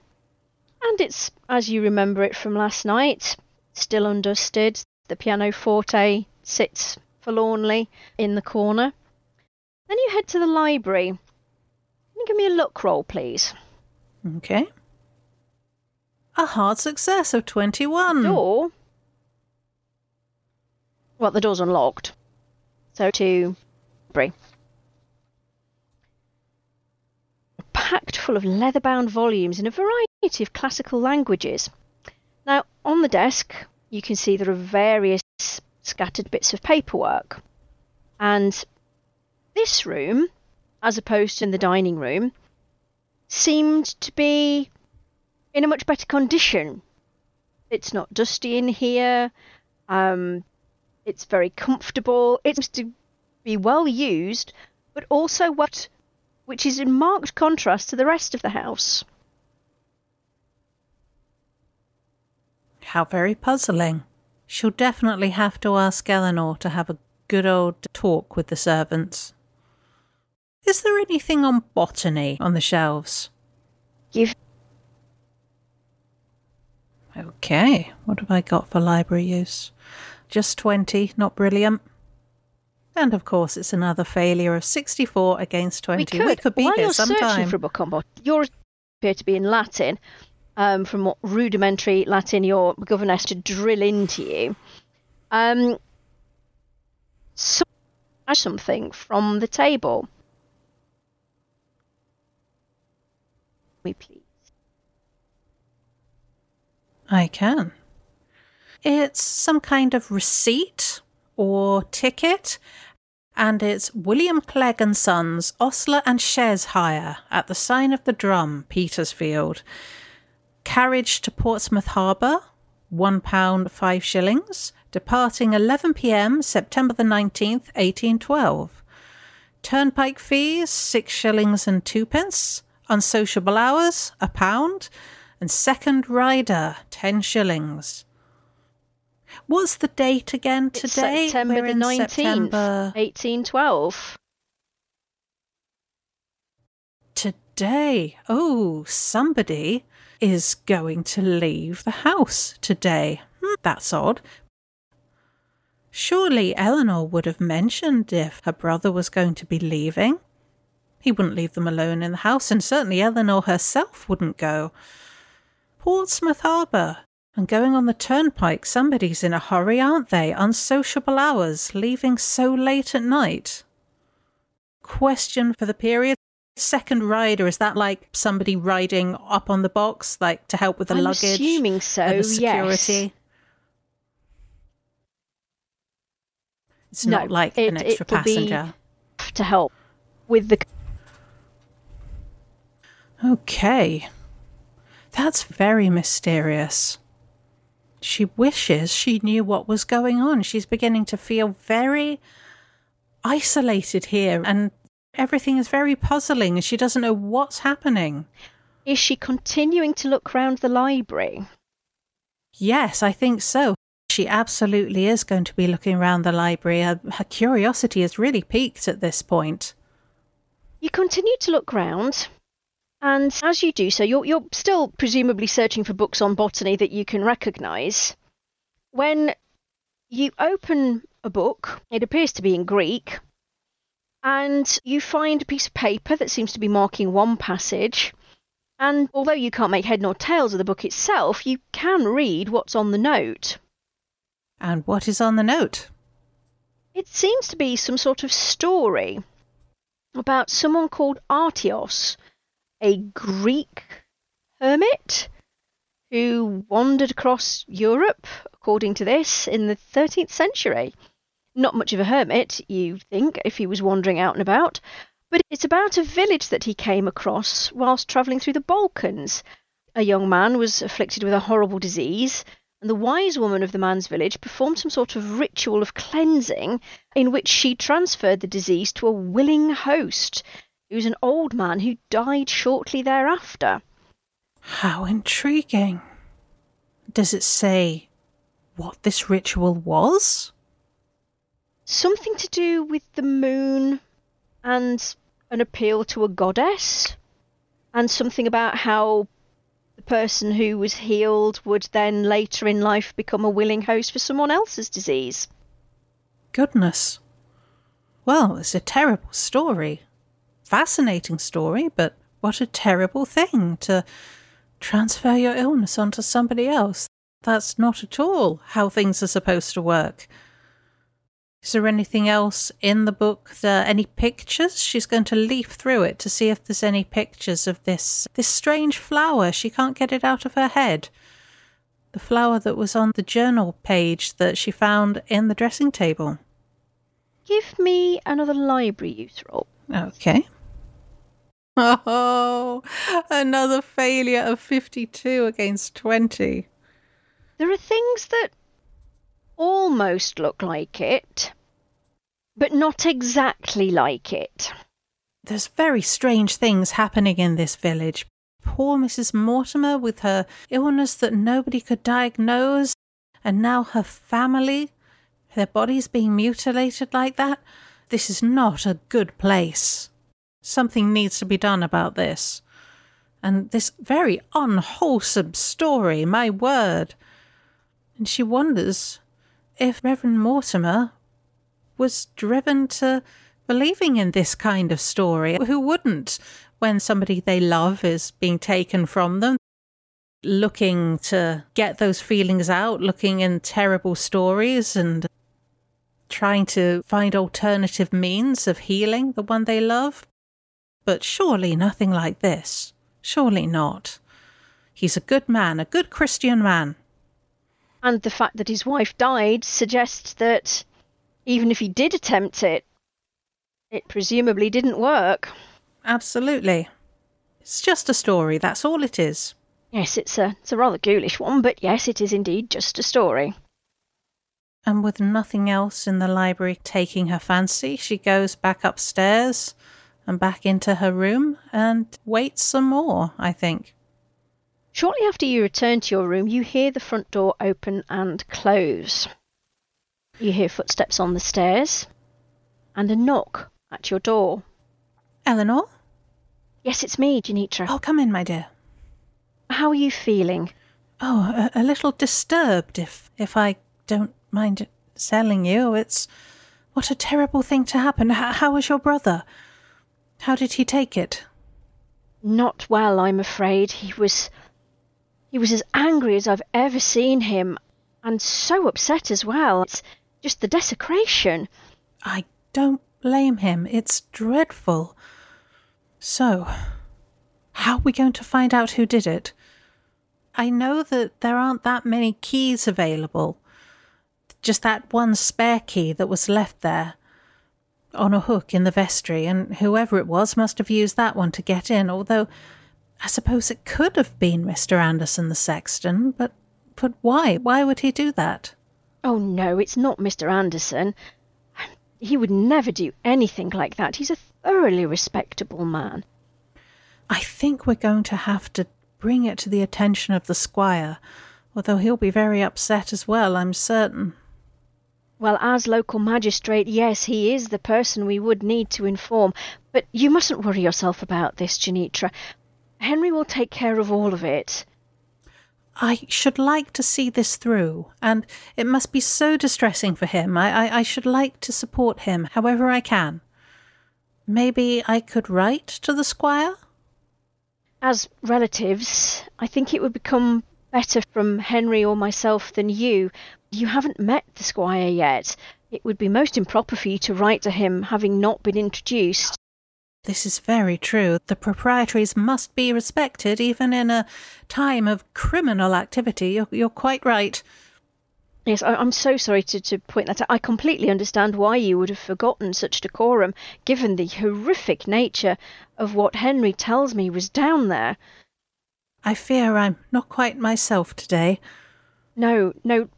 and it's as you remember it from last night, still undusted. The pianoforte sits forlornly in the corner. Then you head to the library. Can you give me a look roll, please? Okay. A hard success of 21. Door. Well, the door's unlocked. So to. Library. Full of leather bound volumes in a variety of classical languages. Now, on the desk, you can see there are various scattered bits of paperwork. And this room, as opposed to in the dining room, seemed to be in a much better condition. It's not dusty in here. Um, it's very comfortable. It seems to be well used, but also what, which is in marked contrast to the rest of the house. How very puzzling. She'll definitely have to ask Eleanor to have a good old talk with the servants. Is there anything on botany on the shelves? You've Okay, what have I got for library use? Just 20, not brilliant. And of course, it's another failure of 64 against 20. we could, we could be while here you're searching sometime. for a book on yours appear to be in Latin. Um, from what rudimentary Latin your governess to drill into you. Um, so, something from the table. Me, please. I can. It's some kind of receipt or ticket, and it's William Clegg and Sons, Ostler and Chaise hire at the sign of the drum, Petersfield. Carriage to Portsmouth Harbour, one pound five shillings. Departing 11 p.m. September the 19th, 1812. Turnpike fees six shillings and twopence. Unsociable hours a pound, and second rider ten shillings. What's the date again It's today? September We're the in 19th, September 1812. today. Oh, somebody is going to leave the house today. Hmm, that's odd. Surely Eleanor would have mentioned if her brother was going to be leaving. He wouldn't leave them alone in the house, and certainly Eleanor herself wouldn't go. Portsmouth Harbour. And going on the turnpike, somebody's in a hurry, aren't they? Unsociable hours, leaving so late at night. Question for the period. Second rider, is that like somebody riding up on the box, like to help with the I'm luggage? assuming so, and the security? yes. It's No, not like it- an extra it will be- passenger. To help with the Okay. That's very mysterious. She wishes she knew what was going on. She's beginning to feel very isolated here, and everything is very puzzling, and she doesn't know what's happening. Is she continuing to look round the library? Yes, I think so. She absolutely is going to be looking around the library. Her, her curiosity has really peaked at this point. You continue to look round, and as you do so, you're, you're still presumably searching for books on botany that you can recognise. When you open a book, it appears to be in Greek, and you find a piece of paper that seems to be marking one passage. And although you can't make head nor tails of the book itself, you can read what's on the note. And what is on the note? It seems to be some sort of story about someone called Artios, a Greek hermit who wandered across Europe, according to this, in the 13th century. Not much of a hermit, you think, if he was wandering out and about, but it's about a village that he came across whilst travelling through the Balkans. A young man was afflicted with a horrible disease, and the wise woman of the man's village performed some sort of ritual of cleansing in which she transferred the disease to a willing host, who was an old man who died shortly thereafter. How intriguing. Does it say what this ritual was? Something to do with the moon and an appeal to a goddess, and something about how the person who was healed would then later in life become a willing host for someone else's disease. Goodness. Well, it's a terrible story. Fascinating story, but what a terrible thing to transfer your illness onto somebody else. That's not at all how things are supposed to work. Is there anything else in the book? The, any pictures? She's going to leaf through it to see if there's any pictures of this this strange flower. She can't get it out of her head. The flower that was on the journal page that she found in the dressing table. Give me another library use roll. Okay. Oh, [laughs] another failure of 52 against 20. There are things that almost look like it, but not exactly like it. There's very strange things happening in this village. Poor Mrs. Mortimer with her illness that nobody could diagnose, and now her family, their bodies being mutilated like that. This is not a good place. Something needs to be done about this. And this very unwholesome story, my word. And she wonders if Reverend Mortimer was driven to believing in this kind of story. Who wouldn't when somebody they love is being taken from them? Looking to get those feelings out, looking in terrible stories and trying to find alternative means of healing the one they love. But surely nothing like this. Surely not. He's a good man, a good Christian man. And the fact that his wife died suggests that even if he did attempt it, it presumably didn't work. Absolutely. It's just a story, that's all it is. Yes, it's a, it's a rather ghoulish one, but yes, it is indeed just a story. And with nothing else in the library taking her fancy, she goes back upstairs and back into her room and wait some more, I think. Shortly after you return to your room, you hear the front door open and close. You hear footsteps on the stairs and a knock at your door. Eleanor? Yes, it's me, Janitra. Oh, come in, my dear. How are you feeling? Oh, a, a little disturbed, if if I don't mind selling you. It's what a terrible thing to happen. H- was your brother? How did he take it? Not well, I'm afraid. He was. He was as angry as I've ever seen him, and so upset as well. It's just the desecration. I don't blame him. It's dreadful. So, how are we going to find out who did it? I know that there aren't that many keys available. Just that one spare key that was left there on a hook in the vestry, and whoever it was must have used that one to get in, although I suppose it could have been Mr. Anderson the sexton, but but why? Why would he do that? Oh no, it's not Mr. Anderson. He would never do anything like that. He's a thoroughly respectable man. I think we're going to have to bring it to the attention of the squire, although he'll be very upset as well, I'm certain. Well, as local magistrate, yes, he is the person we would need to inform. But you mustn't worry yourself about this, Janitra. Henry will take care of all of it. I should like to see this through, and it must be so distressing for him. I, I, I should like to support him however I can. Maybe I could write to the squire? As relatives, I think it would become better from Henry or myself than you. You haven't met the squire yet. It would be most improper for you to write to him having not been introduced. This is very true. The proprietaries must be respected even in a time of criminal activity. You're, you're quite right. Yes, I, am so sorry to, to point that out. I completely understand why you would have forgotten such decorum, given the horrific nature of what Henry tells me was down there. I fear I'm not quite myself today. No, no.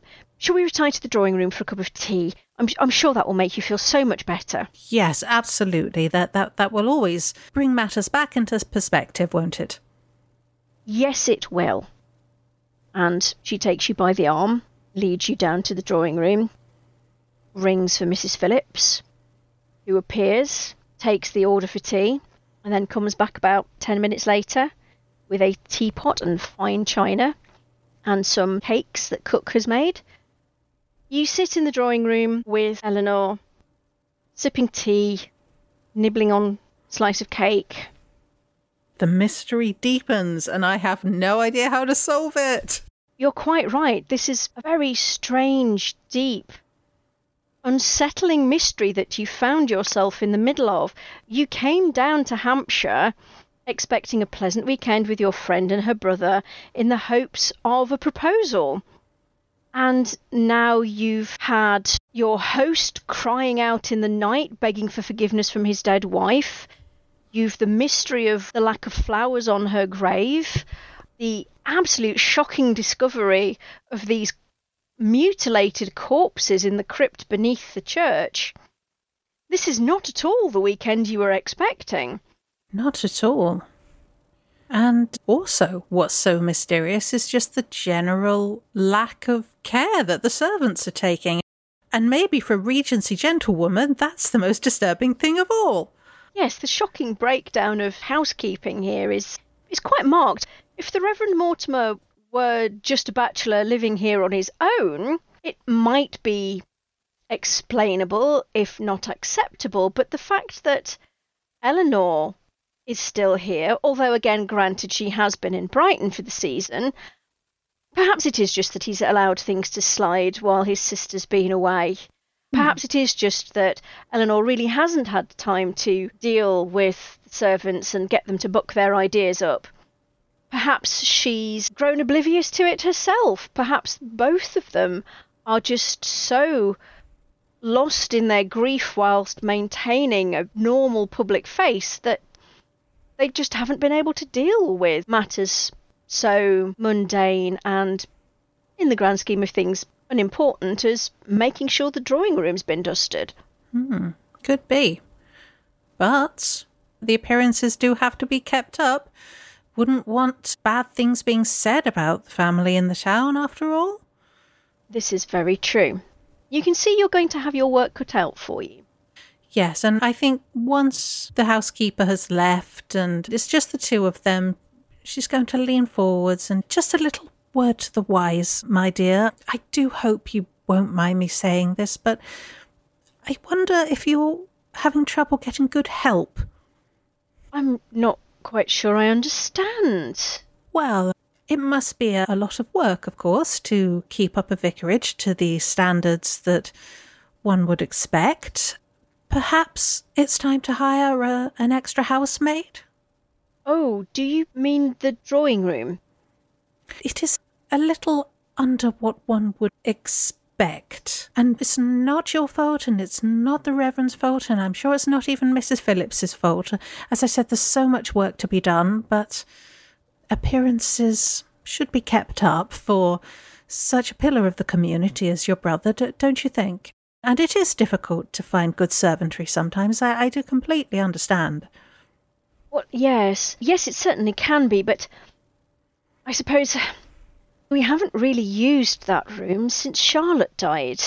Shall we retire to the drawing room for a cup of tea? I'm, I'm sure that will make you feel so much better. Yes, absolutely. That, that, that will always bring matters back into perspective, won't it? Yes, it will. And she takes you by the arm, leads you down to the drawing room, rings for Mrs. Phillips, who appears, takes the order for tea, and then comes back about ten minutes later with a teapot and fine china and some cakes that cook has made. You sit in the drawing room with Eleanor, sipping tea, nibbling on a slice of cake. The mystery deepens, and I have no idea how to solve it. You're quite right. This is a very strange, deep, unsettling mystery that you found yourself in the middle of. You came down to Hampshire expecting a pleasant weekend with your friend and her brother in the hopes of a proposal. And now you've had your host crying out in the night, begging for forgiveness from his dead wife. You've the mystery of the lack of flowers on her grave, the absolute shocking discovery of these mutilated corpses in the crypt beneath the church. This is not at all the weekend you were expecting. Not at all. And also, what's so mysterious is just the general lack of care that the servants are taking. And maybe for a Regency gentlewoman, that's the most disturbing thing of all. Yes, the shocking breakdown of housekeeping here is, is quite marked. If the Reverend Mortimer were just a bachelor living here on his own, it might be explainable, if not acceptable, but the fact that Eleanor is still here, although again, granted, she has been in Brighton for the season. Perhaps it is just that he's allowed things to slide while his sister's been away. Perhaps mm. it is just that Eleanor really hasn't had time to deal with servants and get them to book their ideas up. Perhaps she's grown oblivious to it herself. Perhaps both of them are just so lost in their grief whilst maintaining a normal public face that they just haven't been able to deal with matters so mundane and, in the grand scheme of things, unimportant as making sure the drawing room's been dusted. Hmm, could be. But the appearances do have to be kept up. Wouldn't want bad things being said about the family in the town, after all. This is very true. You can see you're going to have your work cut out for you. Yes, and I think once the housekeeper has left and it's just the two of them, she's going to lean forwards and just a little word to the wise, my dear. I do hope you won't mind me saying this, but I wonder if you're having trouble getting good help. I'm not quite sure I understand. Well, it must be a, a lot of work, of course, to keep up a vicarage to the standards that one would expect. Perhaps it's time to hire a, an extra housemaid? Oh, do you mean the drawing room? It is a little under what one would expect. And it's not your fault, and it's not the Reverend's fault, and I'm sure it's not even Mrs. Phillips's fault. As I said, there's so much work to be done, but appearances should be kept up for such a pillar of the community as your brother, don't you think? And it is difficult to find good servantry sometimes. I, I do completely understand. Well, yes. Yes, it certainly can be, but I suppose we haven't really used that room since Charlotte died.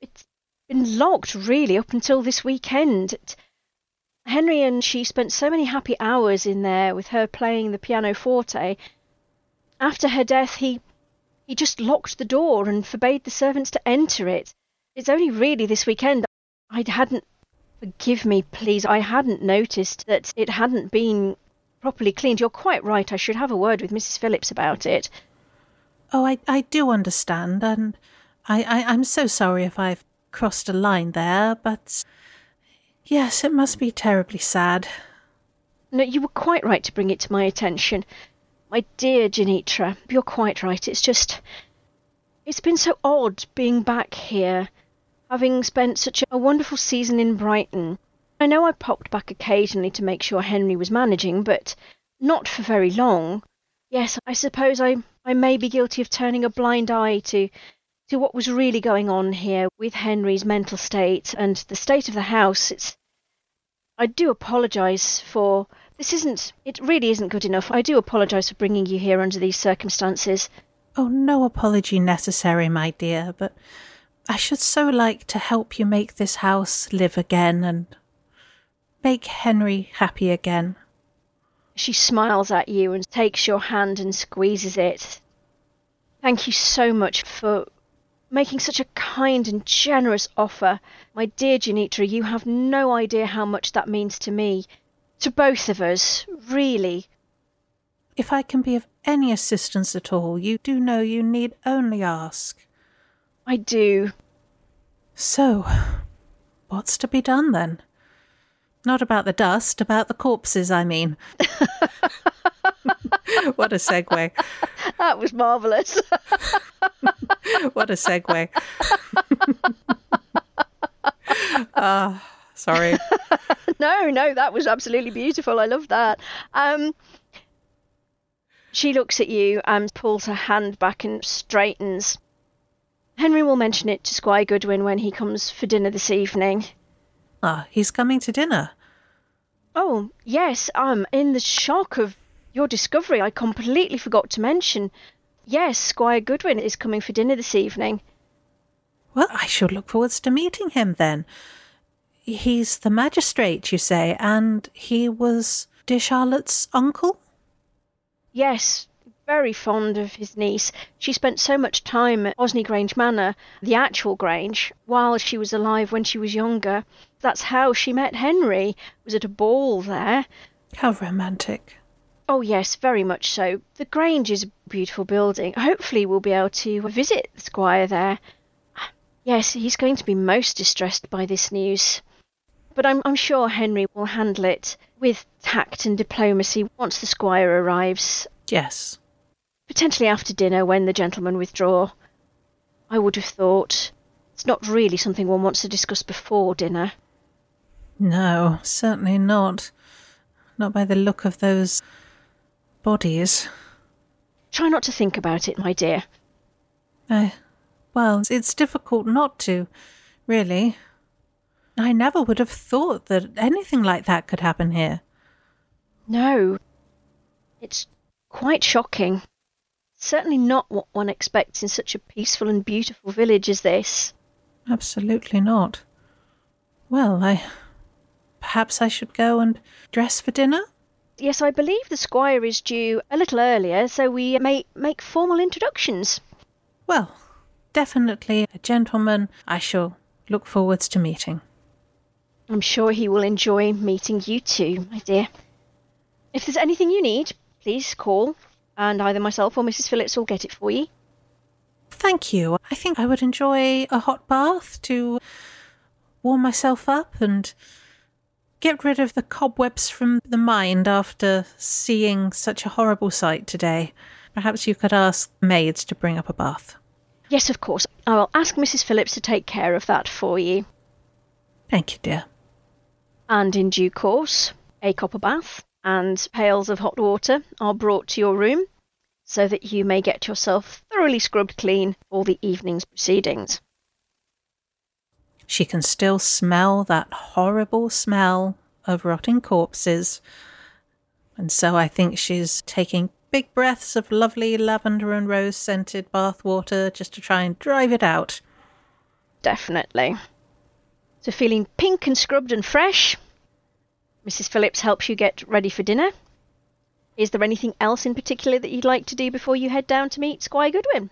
It's been locked, really, up until this weekend. Henry and she spent so many happy hours in there with her playing the pianoforte. After her death, he he just locked the door and forbade the servants to enter it. It's only really this weekend I hadn't. Forgive me, please. I hadn't noticed that it hadn't been properly cleaned. You're quite right. I should have a word with Mrs. Phillips about it. Oh, I, I do understand, and I, I, I'm so sorry if I've crossed a line there, but yes, it must be terribly sad. No, you were quite right to bring it to my attention. My dear Janitra, you're quite right. It's just. It's been so odd being back here having spent such a wonderful season in Brighton. I know I popped back occasionally to make sure Henry was managing, but not for very long. Yes, I suppose I, I may be guilty of turning a blind eye to to what was really going on here with Henry's mental state and the state of the house. It's I do apologise for this isn't it really isn't good enough. I do apologise for bringing you here under these circumstances. Oh, no apology necessary, my dear, but I should so like to help you make this house live again and make Henry happy again. She smiles at you and takes your hand and squeezes it. Thank you so much for making such a kind and generous offer. My dear Janitra, you have no idea how much that means to me. To both of us, really. If I can be of any assistance at all, you do know you need only ask. I do. So, what's to be done then? Not about the dust, about the corpses, I mean. [laughs] what a segue. That was marvellous. [laughs] what a segue. [laughs] Ah, sorry. no, no, that was absolutely beautiful. I love that. Um, she looks at you and pulls her hand back and straightens. Henry will mention it to Squire Goodwin when he comes for dinner this evening. Ah, he's coming to dinner. Oh, yes, I'm in the shock of your discovery. I completely forgot to mention. Yes, Squire Goodwin is coming for dinner this evening. Well, I shall look forwards to meeting him then. He's the magistrate, you say, and he was dear Charlotte's uncle? Yes, very fond of his niece. She spent so much time at Osney Grange Manor, the actual Grange, while she was alive when she was younger. That's how she met Henry, was at a ball there. How romantic. Oh, yes, very much so. The Grange is a beautiful building. Hopefully, we'll be able to visit the Squire there. Yes, he's going to be most distressed by this news. But I'm, I'm sure Henry will handle it with tact and diplomacy once the Squire arrives. Yes. Potentially after dinner when the gentlemen withdraw. I would have thought. It's not really something one wants to discuss before dinner. No, certainly not. Not by the look of those bodies. Try not to think about it, my dear. I, well, it's difficult not to, really. I never would have thought that anything like that could happen here. No. It's quite shocking. Certainly not what one expects in such a peaceful and beautiful village as this. Absolutely not. Well, I. Perhaps I should go and dress for dinner? Yes, I believe the squire is due a little earlier, so we may make formal introductions. Well, definitely a gentleman I shall look forwards to meeting. I'm sure he will enjoy meeting you too, my dear. If there's anything you need, please call, and either myself or Mrs. Phillips will get it for you. Thank you. I think I would enjoy a hot bath to warm myself up and get rid of the cobwebs from the mind after seeing such a horrible sight today. Perhaps you could ask maids to bring up a bath. Yes, of course. I will ask Mrs. Phillips to take care of that for you. Thank you, dear. And in due course, a copper bath and pails of hot water are brought to your room so that you may get yourself thoroughly scrubbed clean for the evening's proceedings. She can still smell that horrible smell of rotting corpses, and so I think she's taking big breaths of lovely lavender and rose scented bath water just to try and drive it out. Definitely. So, feeling pink and scrubbed and fresh, Mrs. Phillips helps you get ready for dinner. Is there anything else in particular that you'd like to do before you head down to meet Squire Goodwin?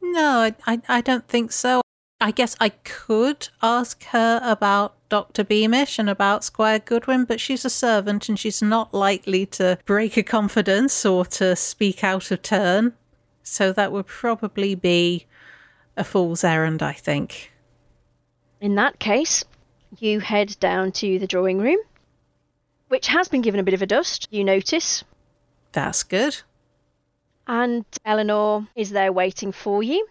No, I, I, I don't think so. I guess I could ask her about Dr. Beamish and about Squire Goodwin, but she's a servant and she's not likely to break a confidence or to speak out of turn. So that would probably be a fool's errand, I think. In that case, you head down to the drawing room, which has been given a bit of a dust, you notice. That's good. And Eleanor is there waiting for you.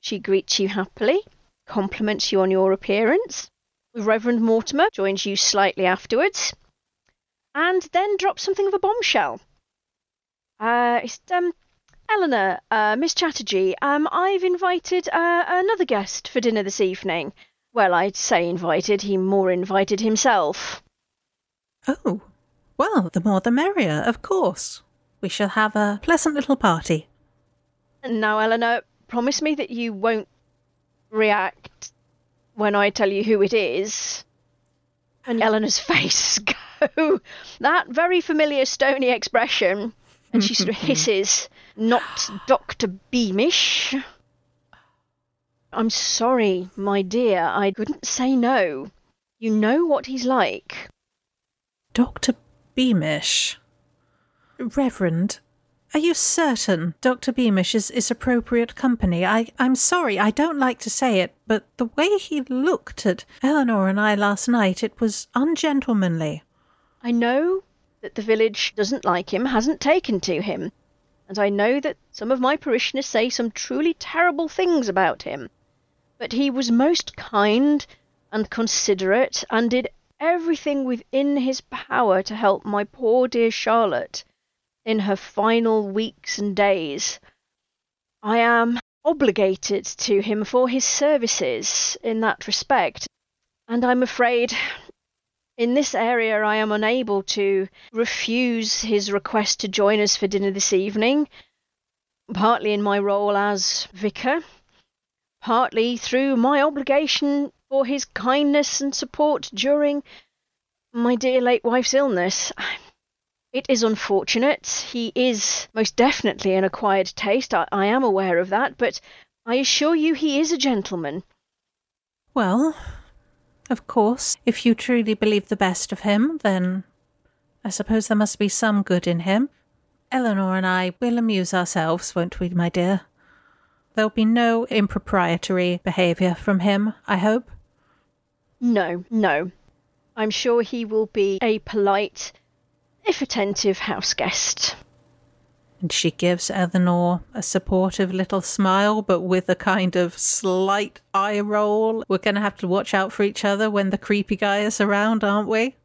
She greets you happily, compliments you on your appearance. Reverend Mortimer joins you slightly afterwards, and then drops something of a bombshell. Uh, it's, um, Eleanor, uh, Miss Chatterjee, um, I've invited uh, another guest for dinner this evening. Well, I'd say invited, he more invited himself. Oh, well, the more the merrier, of course. We shall have a pleasant little party. Now, Eleanor, promise me that you won't react when I tell you who it is. And Eleanor's [laughs] face [laughs] go that very familiar stony expression, and she sort of [laughs] hisses, "Not Doctor Beamish." I'm sorry, my dear, I couldn't say no. You know what he's like. Dr. Beamish. Reverend, Are you certain Dr. Beamish is, is appropriate company? I, I'm sorry, I don't like to say it, but the way he looked at Eleanor and I last night, it was ungentlemanly. I know that the village doesn't like him, hasn't taken to him, and I know that some of my parishioners say some truly terrible things about him. But he was most kind and considerate, and did everything within his power to help my poor dear Charlotte in her final weeks and days. I am obligated to him for his services in that respect, and I'm afraid in this area I am unable to refuse his request to join us for dinner this evening, partly in my role as vicar, partly through my obligation for his kindness and support during my dear late wife's illness. It is unfortunate. He is most definitely an acquired taste. I, I am aware of that, but I assure you he is a gentleman. Well, of course, if you truly believe the best of him, then I suppose there must be some good in him. Eleanor and I will amuse ourselves, won't we, my dear? There'll be no improprietary behaviour from him, I hope. No, no. I'm sure he will be a polite, if attentive house guest. And she gives Eleanor a supportive little smile, but with a kind of slight eye roll. We're going to have to watch out for each other when the creepy guy is around, aren't we?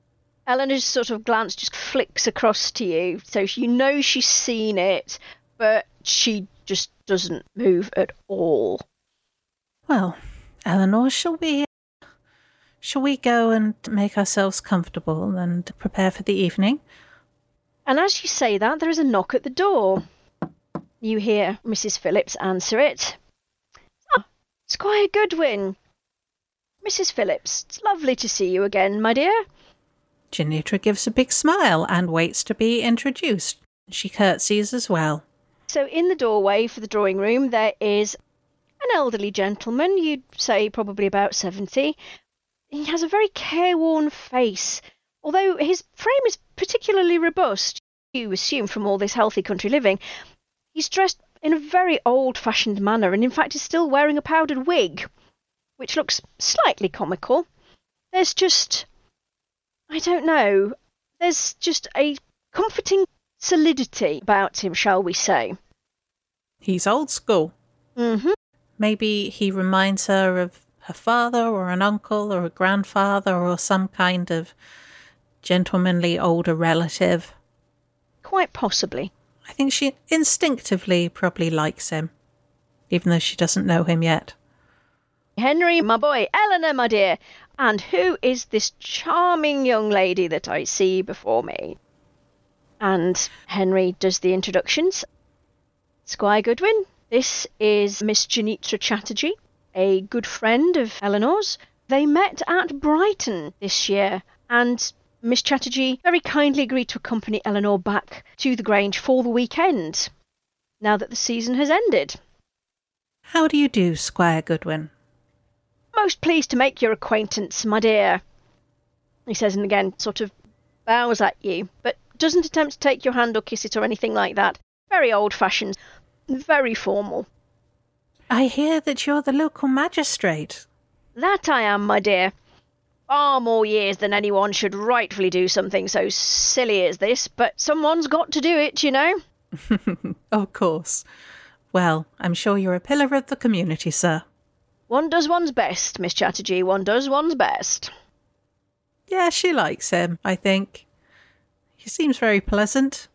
Eleanor's sort of glance just flicks across to you, so you know she's seen it, but she just doesn't move at all. Well, Eleanor, shall we shall we go and make ourselves comfortable and prepare for the evening? And as you say that, there is a knock at the door. You hear Mrs. Phillips answer it. Ah, Squire Goodwin. Mrs. Phillips, it's lovely to see you again, my dear. Janitra gives a big smile and waits to be introduced. She curtsies as well. So, in the doorway for the drawing room, there is an elderly gentleman, you'd say probably about 70. He has a very careworn face, although his frame is particularly robust. You assume from all this healthy country living. He's dressed in a very old fashioned manner, and in fact is still wearing a powdered wig, which looks slightly comical. There's just. I don't know. There's just a comforting solidity about him, shall we say. He's old school. Mm-hmm. Maybe he reminds her of her father or an uncle or a grandfather or some kind of gentlemanly older relative. Quite possibly. I think she instinctively probably likes him, even though she doesn't know him yet. Henry, my boy, Eleanor, my dear, and who is this charming young lady that I see before me? And Henry does the introductions. Squire Goodwin, this is Miss Janitra Chatterjee, a good friend of Eleanor's. They met at Brighton this year, and Miss Chatterjee very kindly agreed to accompany Eleanor back to the Grange for the weekend, now that the season has ended. How do you do, Squire Goodwin? Most pleased to make your acquaintance, my dear, he says, and again sort of bows at you, but doesn't attempt to take your hand or kiss it or anything like that. Very old fashioned, very formal. I hear that you're the local magistrate. That I am, my dear. Far more years than anyone should rightfully do something so silly as this, but someone's got to do it, you know. [laughs] of course. Well, I'm sure you're a pillar of the community, sir. One does one's best, Miss Chatterjee. One does one's best. Yeah, she likes him, I think. He seems very pleasant.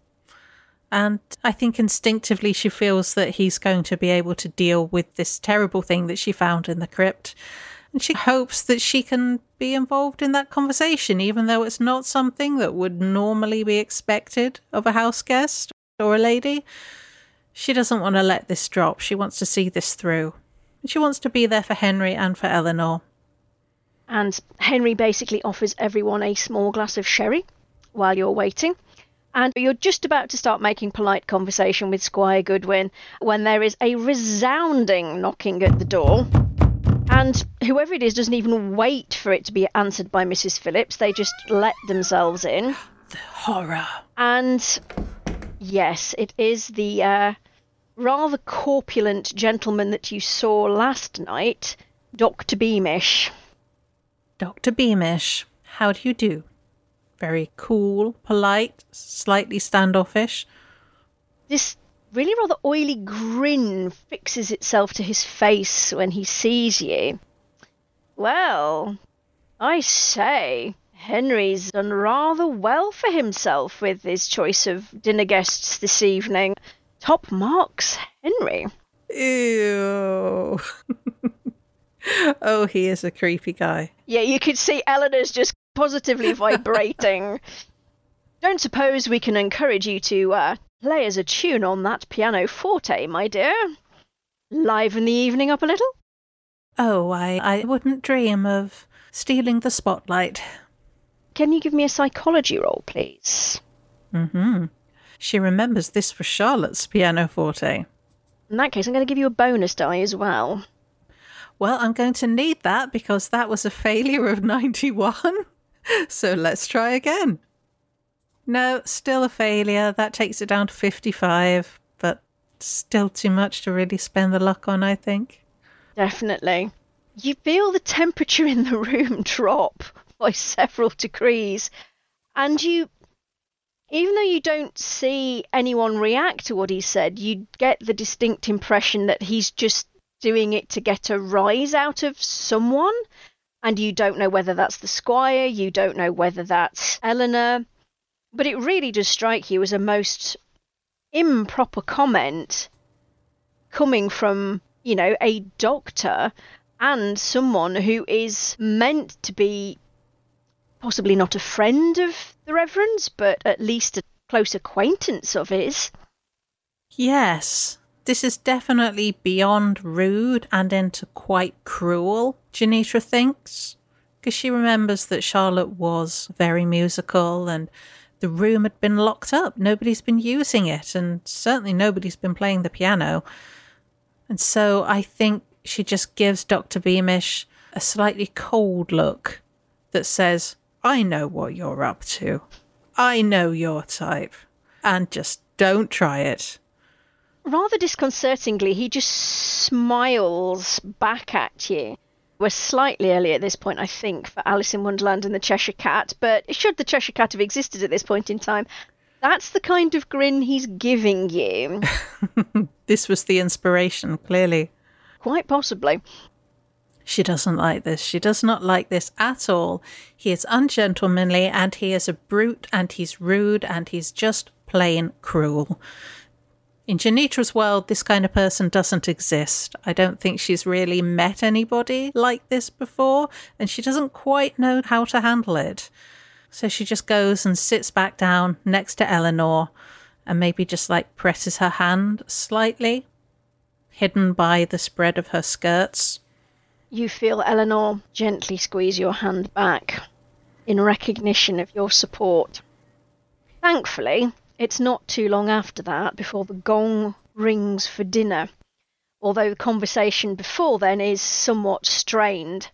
And I think instinctively she feels that he's going to be able to deal with this terrible thing that she found in the crypt. And she hopes that she can be involved in that conversation, even though it's not something that would normally be expected of a house guest or a lady. She doesn't want to let this drop. She wants to see this through. She wants to be there for Henry and for Eleanor. And Henry basically offers everyone a small glass of sherry while you're waiting. And you're just about to start making polite conversation with Squire Goodwin when there is a resounding knocking at the door. And whoever it is doesn't even wait for it to be answered by Mrs. Phillips. They just let themselves in. The horror. And Yes, it is the uh, rather corpulent gentleman that you saw last night, Dr. Beamish. Dr. Beamish, how do you do? Very cool, polite, slightly standoffish. This really rather oily grin fixes itself to his face when he sees you. Well, I say, Henry's done rather well for himself with his choice of dinner guests this evening. Top marks, Henry. Ew. [laughs] oh, he is a creepy guy. Yeah, you could see Eleanor's just positively vibrating. [laughs] Don't suppose we can encourage you to uh, play us a tune on that piano forte, my dear? Liven the evening up a little? Oh, I, I wouldn't dream of stealing the spotlight. Can you give me a psychology roll, please? Mm-hmm. She remembers this for Charlotte's pianoforte. In that case, I'm going to give you a bonus die as well. Well, I'm going to need that because that was a failure of 91. [laughs] [laughs] so let's try again. No, still a failure. That takes it down to 55, but still too much to really spend the luck on, I think. Definitely. You feel the temperature in the [laughs] room drop by several degrees, and you even though you don't see anyone react to what he said, you get the distinct impression that he's just doing it to get a rise out of someone. And you don't know whether that's the squire, you don't know whether that's Eleanor. But it really does strike you as a most improper comment coming from, you know, a doctor and someone who is meant to be possibly not a friend of the Reverend's, but at least a close acquaintance of his. Yes, this is definitely beyond rude and into quite cruel, Janitra thinks, because she remembers that Charlotte was very musical and the room had been locked up. Nobody's been using it, and certainly nobody's been playing the piano. And so I think she just gives Dr. Beamish a slightly cold look that says, I know what you're up to. I know your type. And just don't try it. Rather disconcertingly, he just smiles back at you. We're slightly early at this point, I think, for Alice in Wonderland and the Cheshire Cat, but should the Cheshire Cat have existed at this point in time, that's the kind of grin he's giving you. [laughs] this was the inspiration, clearly. Quite possibly. She doesn't like this. She does not like this at all. He is ungentlemanly and he is a brute and he's rude and he's just plain cruel. In Janitra's world, this kind of person doesn't exist. I don't think she's really met anybody like this before, and she doesn't quite know how to handle it. So she just goes and sits back down next to Eleanor and maybe just like presses her hand slightly, hidden by the spread of her skirts. You feel Eleanor gently squeeze your hand back in recognition of your support. Thankfully, it's not too long after that before the gong rings for dinner, although the conversation before then is somewhat strained.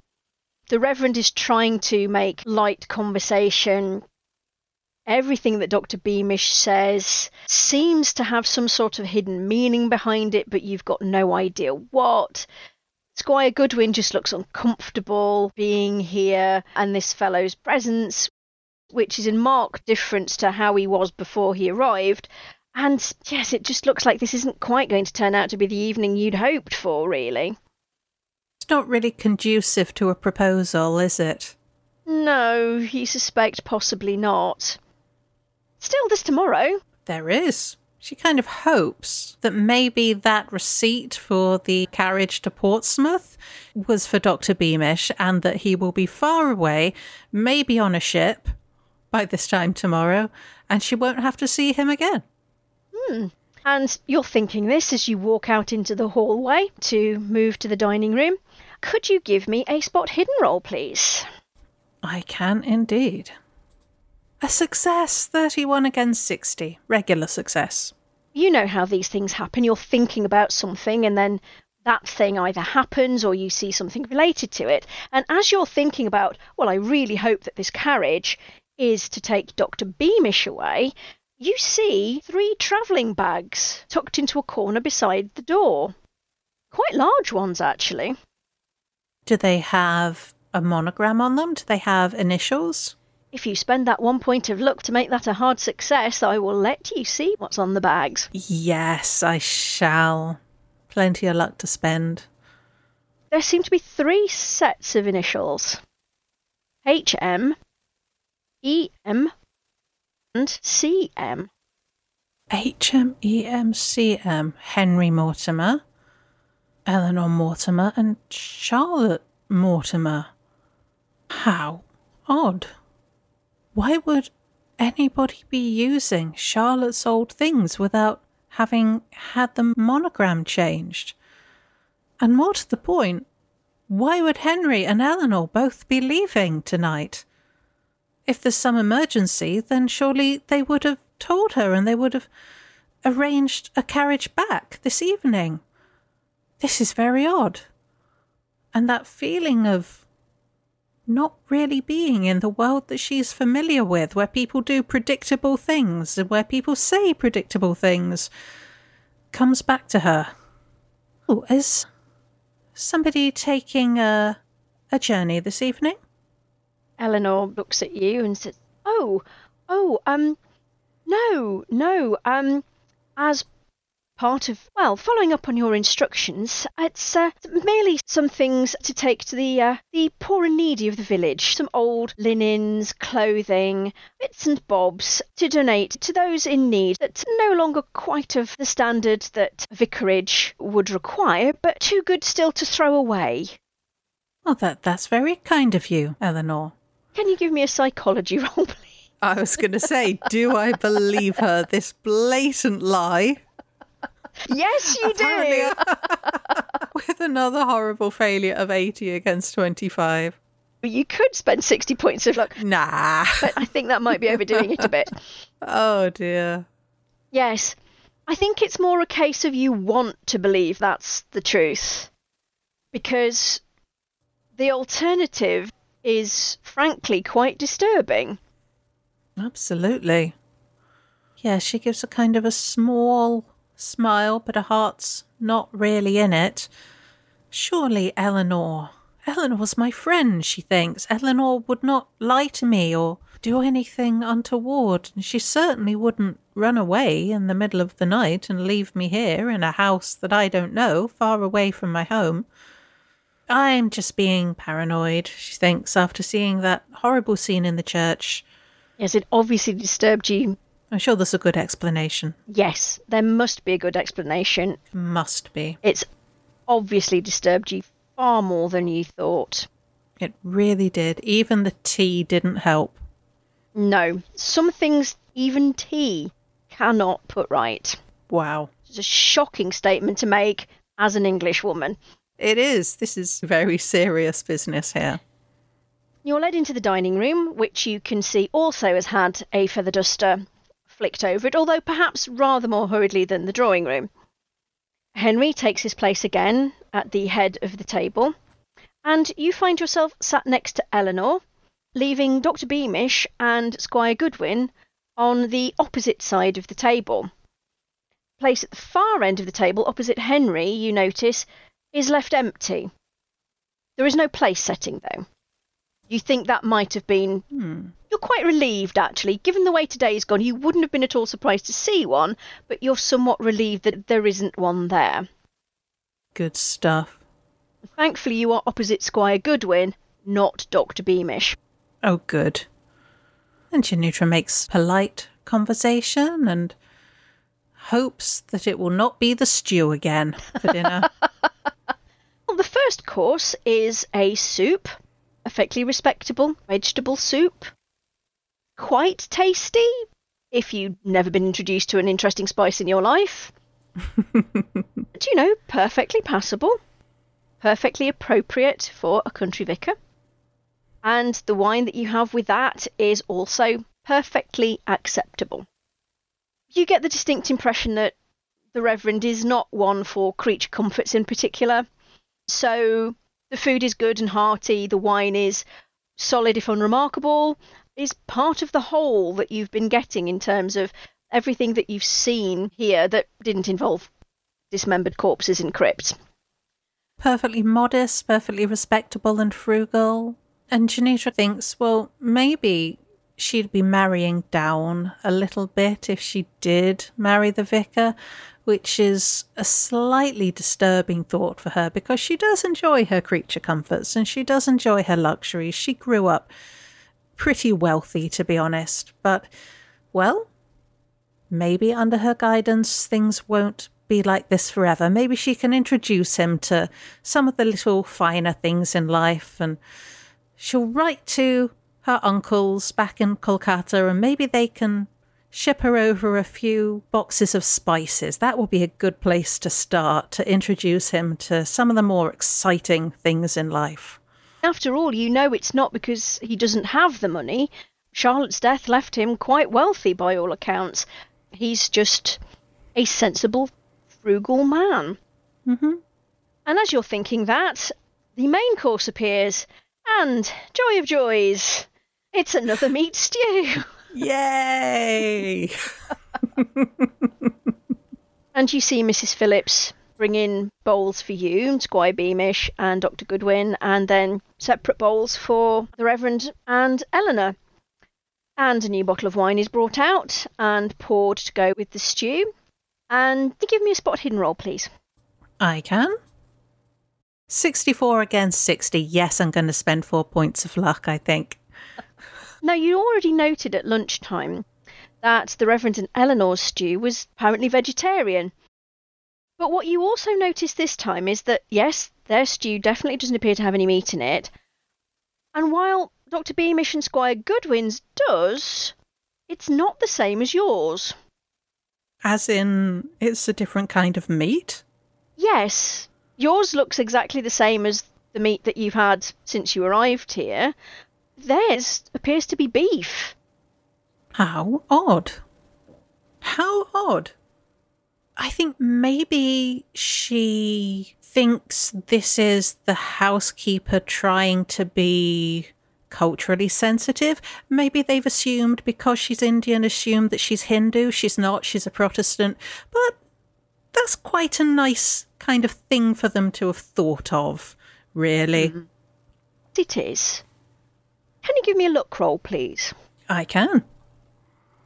The Reverend is trying to make light conversation. Everything that Dr. Beamish says seems to have some sort of hidden meaning behind it, but you've got no idea what. Squire Goodwin just looks uncomfortable being here and this fellow's presence, which is in marked difference to how he was before he arrived. And yes, it just looks like this isn't quite going to turn out to be the evening you'd hoped for, really. It's not really conducive to a proposal, is it? No, you suspect possibly not. Still, there's tomorrow. There is she kind of hopes that maybe that receipt for the carriage to Portsmouth was for Dr. Beamish and that he will be far away, maybe on a ship by this time tomorrow, and she won't have to see him again. Hmm. And you're thinking this as you walk out into the hallway to move to the dining room. Could you give me a spot hidden roll, please? I can indeed. A success, 31 against 60. Regular success. You know how these things happen. You're thinking about something and then that thing either happens or you see something related to it. And as you're thinking about, well, I really hope that this carriage is to take Dr. Beamish away, you see three travelling bags tucked into a corner beside the door. Quite large ones, actually. Do they have a monogram on them? Do they have initials? If you spend that one point of luck to make that a hard success, I will let you see what's on the bags. Yes, I shall. Plenty of luck to spend. There seem to be three sets of initials HM, EM, and CM. Henry Mortimer, Eleanor Mortimer, and Charlotte Mortimer. How odd. Why would anybody be using Charlotte's old things without having had the monogram changed? And more to the point, why would Henry and Eleanor both be leaving tonight? If there's some emergency, then surely they would have told her and they would have arranged a carriage back this evening. This is very odd. And that feeling of not really being in the world that she's familiar with, where people do predictable things and where people say predictable things, comes back to her. Oh, is somebody taking a a journey this evening? Eleanor looks at you and says, "Oh, oh, um, no, no, um, as part of, well, following up on your instructions, it's uh, merely some things to take to the uh, the poor and needy of the village, some old linens, clothing, bits and bobs to donate to those in need That's no longer quite of the standard that vicarage would require, but too good still to throw away. Well, that that's very kind of you, Eleanor. Can you give me a psychology [laughs] roll, please? I was going to say, do I believe her this blatant lie? Yes, you do. [laughs] With another horrible failure of 80 against 25. You could spend 60 points of luck, Nah. but I think that might be overdoing it a bit. [laughs] Oh dear. Yes, I think it's more a case of you want to believe that's the truth. Because the alternative is frankly quite disturbing. Absolutely. Yeah, she gives a kind of a small smile, but her heart's not really in it. Surely Eleanor. Eleanor's my friend, she thinks. Eleanor would not lie to me or do anything untoward, and she certainly wouldn't run away in the middle of the night and leave me here in a house that I don't know, far away from my home. I'm just being paranoid, she thinks, after seeing that horrible scene in the church. Yes, it obviously disturbed you. I'm sure there's a good explanation. Yes, there must be a good explanation. Must be. It's obviously disturbed you far more than you thought. It really did. Even the tea didn't help. No, some things even tea cannot put right. Wow. It's a shocking statement to make as an English woman. It is. This is very serious business here. You're led into the dining room, which you can see also has had a feather duster flicked over it, although perhaps rather more hurriedly than the drawing room. Henry takes his place again at the head of the table, and you find yourself sat next to Eleanor, leaving Dr. Beamish and Squire Goodwin on the opposite side of the table. Place at the far end of the table, opposite Henry, you notice, is left empty. There is no place setting, though. You think that might have been. Hmm. You're quite relieved, actually. Given the way today's gone, you wouldn't have been at all surprised to see one, but you're somewhat relieved that there isn't one there. Good stuff. Thankfully, you are opposite Squire Goodwin, not Dr. Beamish. Oh, good. And Janitra makes polite conversation and hopes that it will not be the stew again for dinner. [laughs] Well, the first course is a soup, perfectly respectable vegetable soup. Quite tasty, if you've never been introduced to an interesting spice in your life. [laughs] but you know, perfectly passable, perfectly appropriate for a country vicar. And the wine that you have with that is also perfectly acceptable. You get the distinct impression that the Reverend is not one for creature comforts in particular. So the food is good and hearty, the wine is solid if unremarkable, is part of the whole that you've been getting in terms of everything that you've seen here that didn't involve dismembered corpses in crypts. Perfectly modest, perfectly respectable and frugal. And Janitra thinks, well, maybe she'd be marrying down a little bit if she did marry the vicar, which is a slightly disturbing thought for her because she does enjoy her creature comforts and she does enjoy her luxuries. She grew up pretty wealthy, to be honest, but, well, maybe under her guidance things won't be like this forever. Maybe she can introduce him to some of the little finer things in life and she'll write to her uncles back in Kolkata and maybe they can ship her over a few boxes of spices. That will be a good place to start to introduce him to some of the more exciting things in life. After all, you know it's not because he doesn't have the money. Charlotte's death left him quite wealthy by all accounts. He's just a sensible, frugal man. Mm-hmm. And as you're thinking that, the main course appears, and joy of joys, it's another meat stew. [laughs] Yay! [laughs] and you see Mrs. Phillips bring in bowls for you, Squire Beamish and Dr. Goodwin, and then separate bowls for the Reverend and Eleanor. And a new bottle of wine is brought out and poured to go with the stew. And give me a spot hidden roll, please. I can. 64 against 60. Yes, I'm going to spend four points of luck, I think. [laughs] Now, you already noted at lunchtime that the Reverend and Eleanor's stew was apparently vegetarian. But what you also noticed this time is that, yes, their stew definitely doesn't appear to have any meat in it. And while Dr. Beamish and Squire Goodwin's does, it's not the same as yours. As in, it's a different kind of meat? Yes. Yours looks exactly the same as the meat that you've had since you arrived here, Theirs appears to be beef. How odd. How odd. I think maybe she thinks this is the housekeeper trying to be culturally sensitive. Maybe they've assumed because she's Indian, assumed that she's Hindu. She's not, she's a Protestant. But that's quite a nice kind of thing for them to have thought of, really. Mm-hmm. It is. Can you give me a luck roll, please? I can.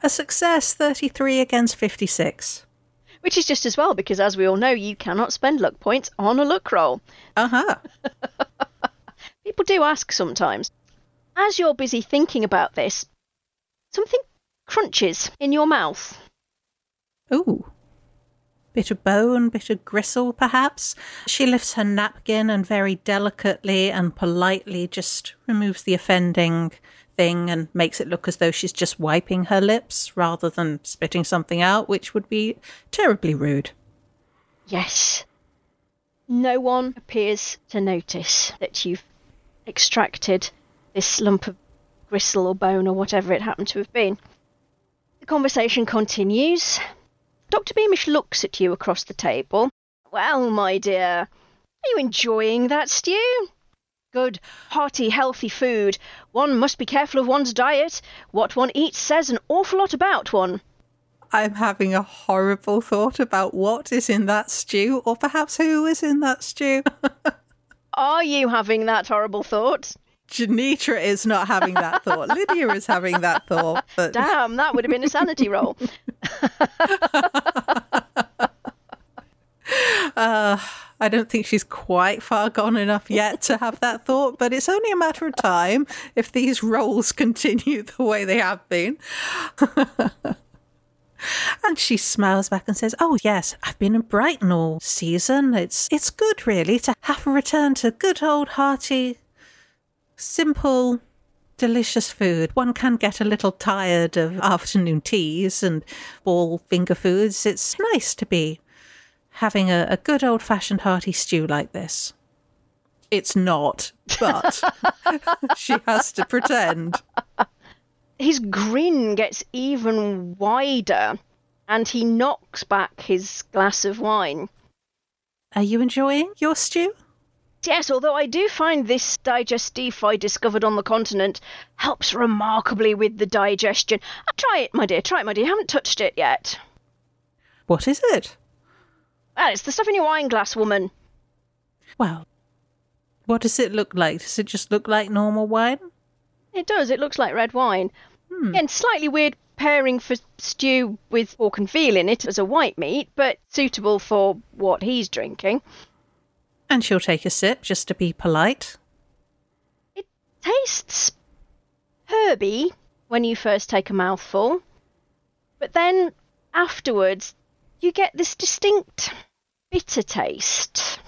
A success 33 against 56. Which is just as well, because as we all know, you cannot spend luck points on a luck roll. Uh huh. [laughs] People do ask sometimes. As you're busy thinking about this, something crunches in your mouth. Ooh. Bit of bone, bit of gristle, perhaps. She lifts her napkin and very delicately and politely just removes the offending thing and makes it look as though she's just wiping her lips rather than spitting something out, which would be terribly rude. Yes. No one appears to notice that you've extracted this lump of gristle or bone or whatever it happened to have been. The conversation continues. Dr. Beamish looks at you across the table. Well, my dear, are you enjoying that stew? Good, hearty, healthy food. One must be careful of one's diet. What one eats says an awful lot about one. I'm having a horrible thought about what is in that stew, or perhaps who is in that stew. [laughs] Are you having that horrible thought? Janitra is not having that thought. Lydia is having that thought. But... Damn, that would have been a sanity roll. [laughs] uh, I don't think she's quite far gone enough yet to have that thought, but it's only a matter of time if these rolls continue the way they have been. [laughs] and she smiles back and says, "Oh yes, I've been in Brighton all season. It's it's good really to have a return to good old hearty simple, delicious food. One can get a little tired of afternoon teas and all finger foods. It's nice to be having a, a good old fashioned hearty stew like this. It's not, but [laughs] she has to pretend. His grin gets even wider and he knocks back his glass of wine. Are you enjoying your stew? Yes, although I do find this digestif I discovered on the continent helps remarkably with the digestion. Uh, try it, my dear, try it, my dear. You haven't touched it yet. What is it? Well, it's the stuff in your wine glass, woman. Well, what does it look like? Does it just look like normal wine? It does. It looks like red wine. Hmm. Again, slightly weird pairing for stew with pork and veal in it as a white meat, but suitable for what he's drinking. And she'll take a sip just to be polite. It tastes herby when you first take a mouthful, but then afterwards you get this distinct bitter taste.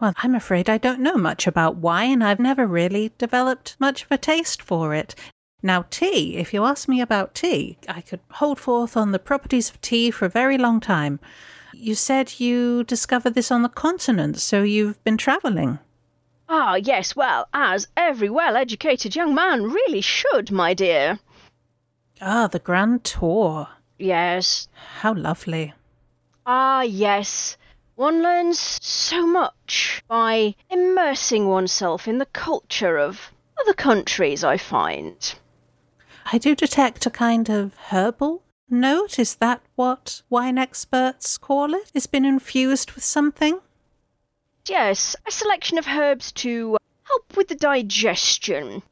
Well, I'm afraid I don't know much about wine. I've never really developed much of a taste for it. Now, tea, if you ask me about tea, I could hold forth on the properties of tea for a very long time. You said you discovered this on the continent, so you've been travelling. Ah, yes, well, as every well educated young man really should, my dear. Ah, the grand tour. Yes. How lovely. Ah, yes. One learns so much by immersing oneself in the culture of other countries, I find. I do detect a kind of herbal note. Is that what wine experts call it? It's been infused with something? Yes, a selection of herbs to help with the digestion.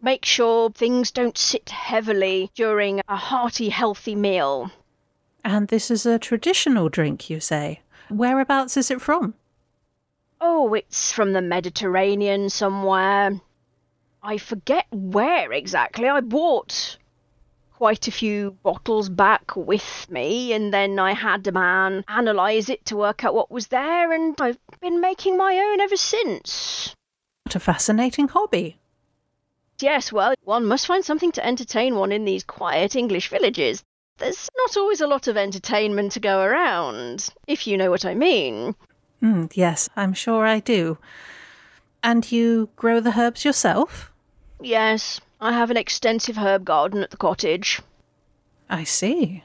Make sure things don't sit heavily during a hearty, healthy meal. And this is a traditional drink, you say? Whereabouts is it from? Oh, it's from the Mediterranean somewhere. I forget where exactly. I bought quite a few bottles back with me, and then I had a man analyse it to work out what was there, and I've been making my own ever since. What a fascinating hobby. Yes, well, one must find something to entertain one in these quiet English villages. There's not always a lot of entertainment to go around, if you know what I mean. Mm, yes, I'm sure I do. And you grow the herbs yourself? Yes, I have an extensive herb garden at the cottage. I see.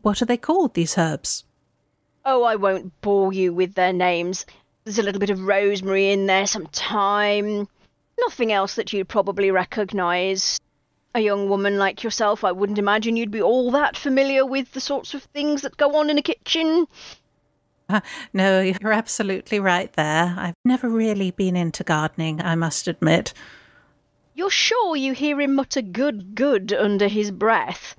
What are they called, these herbs? Oh, I won't bore you with their names. There's a little bit of rosemary in there, some thyme. Nothing else that you'd probably recognise. A young woman like yourself, I wouldn't imagine you'd be all that familiar with the sorts of things that go on in a kitchen. Uh, no, you're absolutely right there. I've never really been into gardening, I must admit. You're sure you hear him mutter good, good under his breath?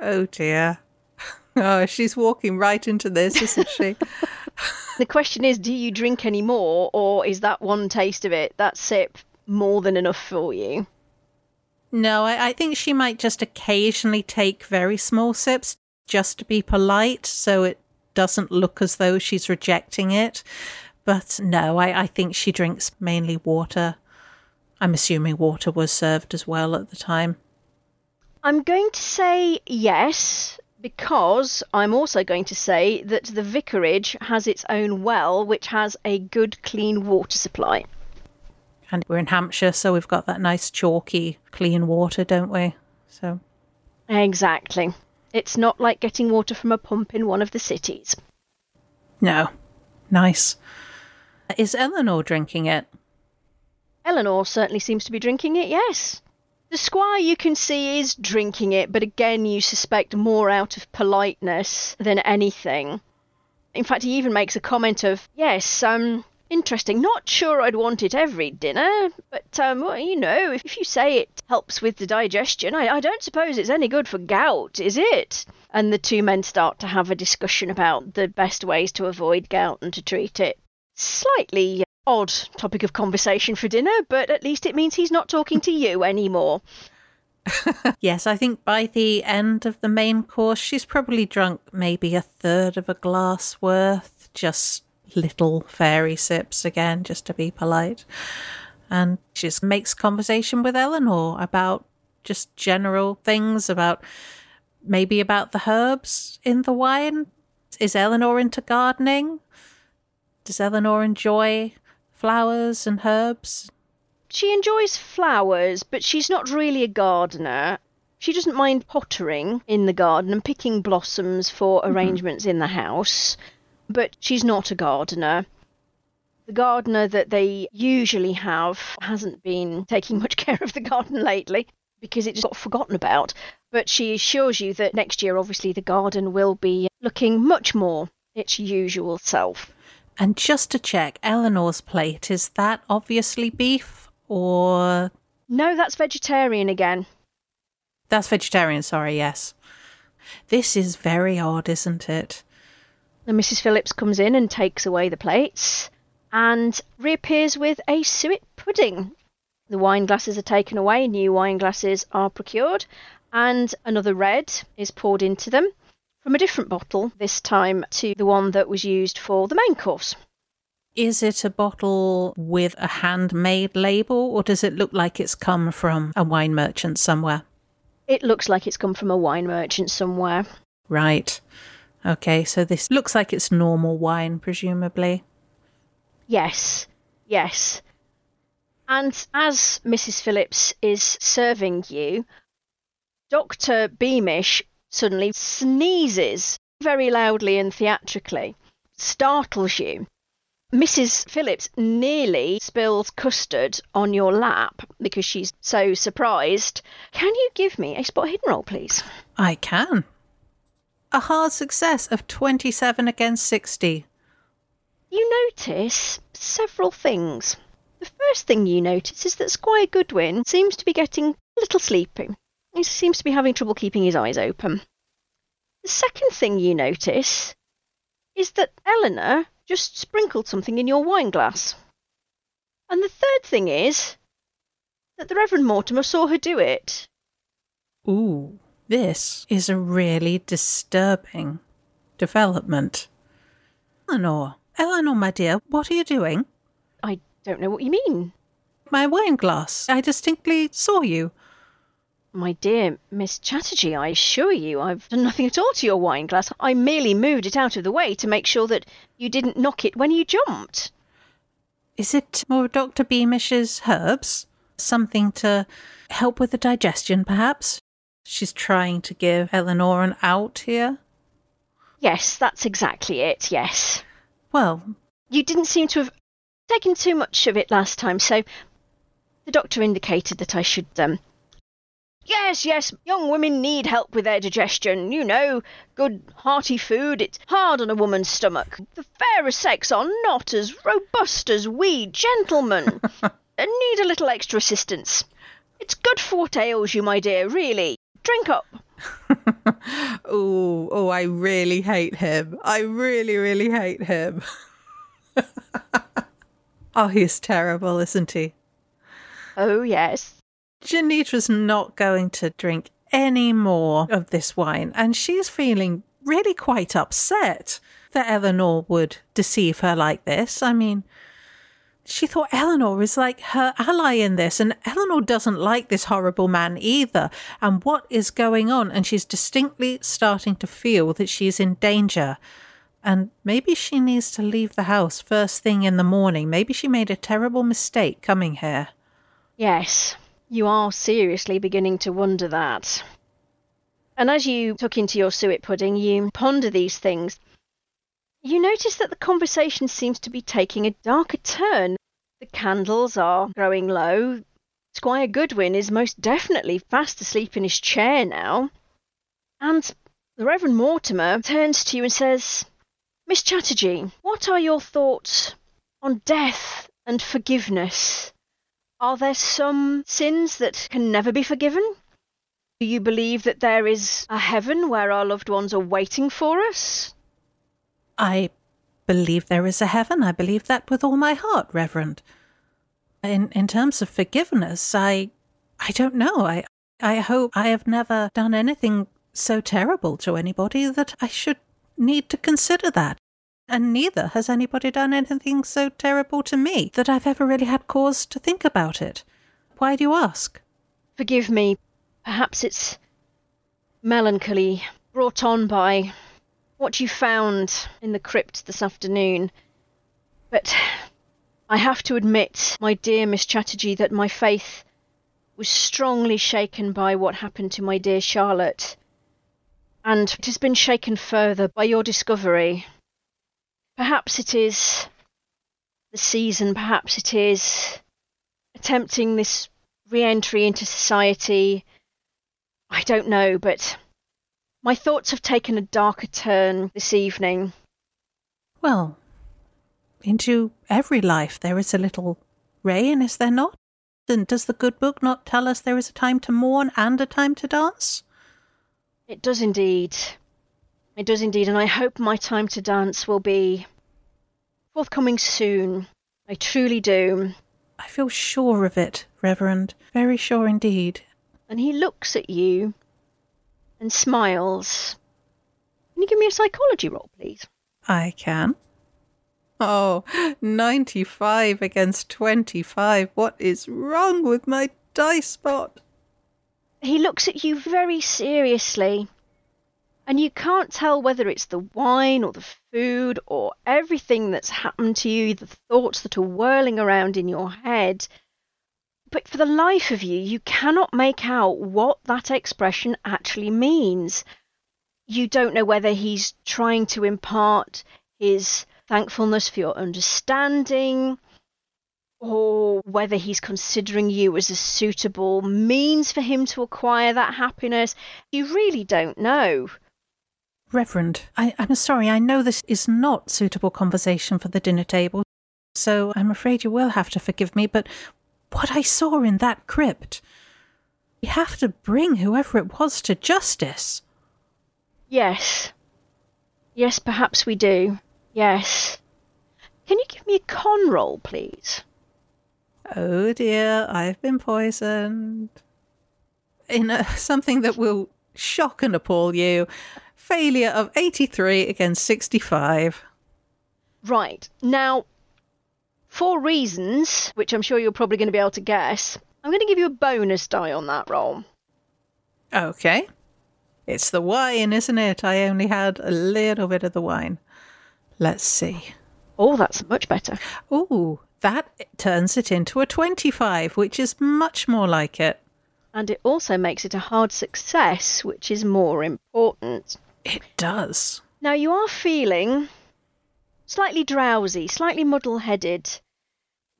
Oh dear. [laughs] Oh, she's walking right into this, isn't she? [laughs] [laughs] the question is do you drink any more, or is that one taste of it, that sip, more than enough for you? No, I, I think she might just occasionally take very small sips just to be polite so it doesn't look as though she's rejecting it. But no, I, I think she drinks mainly water. I'm assuming water was served as well at the time. I'm going to say yes, because I'm also going to say that the vicarage has its own well, which has a good, clean water supply. And we're in Hampshire, so we've got that nice, chalky, clean water, don't we? So. Exactly. It's not like getting water from a pump in one of the cities. No. Nice. Is Eleanor drinking it? Eleanor certainly seems to be drinking it, yes. The squire you can see is drinking it, but again you suspect more out of politeness than anything. In fact, he even makes a comment of, yes, um, interesting. Not sure I'd want it every dinner, but, um, well, you know, if, if you say it helps with the digestion, I, I don't suppose it's any good for gout, is it? And the two men start to have a discussion about the best ways to avoid gout and to treat it. Slightly odd topic of conversation for dinner, but at least it means he's not talking to you anymore. [laughs] yes, I think by the end of the main course, she's probably drunk maybe a third of a glass worth, just little fairy sips again, just to be polite. And she just makes conversation with Eleanor about just general things, about maybe about the herbs in the wine. Is Eleanor into gardening? Does Eleanor enjoy flowers and herbs? She enjoys flowers, but she's not really a gardener. She doesn't mind pottering in the garden and picking blossoms for mm-hmm. arrangements in the house, but she's not a gardener. the gardener that they usually have hasn't been taking much [laughs] care of the garden lately because it just got forgotten about. But she assures you that next year, obviously, the garden will be looking much more its usual self. And just to check, Eleanor's plate, is that obviously beef or. No, that's vegetarian again. That's vegetarian, sorry, yes. This is very odd, isn't it? And Mrs. Phillips comes in and takes away the plates and reappears with a suet pudding. The wine glasses are taken away, new wine glasses are procured, and another red is poured into them from a different bottle, this time to the one that was used for the main course. Is it a bottle with a handmade label, or does it look like it's come from a wine merchant somewhere? It looks like it's come from a wine merchant somewhere. Right. Okay, so this looks like it's normal wine, presumably. Yes, yes. And as Mrs. Phillips is serving you, Dr. Beamish suddenly sneezes very loudly and theatrically, startles you. Mrs. Phillips nearly spills custard on your lap because she's so surprised. Can you give me a spot hidden roll, please? I can. A hard success of 27 against 60. You notice several things. The first thing you notice is that Squire Goodwin seems to be getting a little sleepy. He seems to be having trouble keeping his eyes open. The second thing you notice is that Eleanor just sprinkled something in your wine glass. And the third thing is that the Reverend Mortimer saw her do it. Ooh, this is a really disturbing development. Eleanor, Eleanor, my dear, what are you doing? I don't know what you mean. My wine glass. I distinctly saw you. My dear Miss Chatterjee, I assure you I've done nothing at all to your wine glass. I merely moved it out of the way to make sure that you didn't knock it when you jumped. Is it more of Dr. Beamish's herbs? Something to help with the digestion, perhaps? She's trying to give Eleanor an out here. Yes, that's exactly it, yes. Well, You didn't seem to have taken too much of it last time, so the doctor indicated that I should, um. Yes, yes, young women need help with their digestion. You know, good hearty food, it's hard on a woman's stomach. The fairer sex are not as robust as we gentlemen, and [laughs] uh, need a little extra assistance. It's good for what ails you, my dear, really. Drink up. [laughs] oh, oh, I really hate him. I really, really hate him. [laughs] oh, he's terrible, isn't he? Oh, yes. Janitra's not going to drink any more of this wine, and she's feeling really quite upset that Eleanor would deceive her like this. I mean, she thought Eleanor is like her ally in this, and Eleanor doesn't like this horrible man either. And what is going on? And she's distinctly starting to feel that she's in danger. And maybe she needs to leave the house first thing in the morning. Maybe she made a terrible mistake coming here. Yes, you are seriously beginning to wonder that. And as you took into your suet pudding, you ponder these things. You notice that the conversation seems to be taking a darker turn. The candles are growing low. Squire Goodwin is most definitely fast asleep in his chair now. And the Reverend Mortimer turns to you and says, Miss Chatterjee, what are your thoughts on death and forgiveness? Are there some sins that can never be forgiven? Do you believe that there is a heaven where our loved ones are waiting for us? I believe there is a heaven. I believe that with all my heart, Reverend. In in terms of forgiveness, I I don't know. I I hope I have never done anything so terrible to anybody that I should need to consider that. And neither has anybody done anything so terrible to me that I've ever really had cause to think about it. Why do you ask? Forgive me. Perhaps it's melancholy brought on by what you found in the crypt this afternoon. But I have to admit, my dear Miss Chatterjee, that my faith was strongly shaken by what happened to my dear Charlotte. And it has been shaken further by your discovery. Perhaps it is the season, perhaps it is attempting this re entry into society. I don't know, but my thoughts have taken a darker turn this evening. Well, into every life there is a little rain, is there not? And does the good book not tell us there is a time to mourn and a time to dance? It does indeed. It does indeed, and I hope my time to dance will be forthcoming soon. I truly do. I feel sure of it, Reverend. Very sure indeed. And he looks at you and smiles. Can you give me a psychology roll, please? I can. Oh, 95 against 25. What is wrong with my dice pot? He looks at you very seriously, and you can't tell whether it's the wine or the food or everything that's happened to you, the thoughts that are whirling around in your head. But for the life of you, you cannot make out what that expression actually means. You don't know whether he's trying to impart his thankfulness for your understanding, or whether he's considering you as a suitable means for him to acquire that happiness. You really don't know. Reverend, I, am sorry, I know this is not suitable conversation for the dinner table, so I'm afraid you will have to forgive me, but what I saw in that crypt. We have to bring whoever it was to justice. Yes. Yes, perhaps we do. Yes. Can you give me a con roll, please? Oh dear, I've been poisoned. In a, something that will shock and appall you. Failure of 83 against 65. Right. Now, for reasons, which I'm sure you're probably going to be able to guess, I'm going to give you a bonus die on that roll. Okay. It's the wine, isn't it? I only had a little bit of the wine. Let's see. Oh, that's much better. Oh, that turns it into a 25, which is much more like it. And it also makes it a hard success, which is more important. It does. Now, you are feeling slightly drowsy, slightly muddle headed.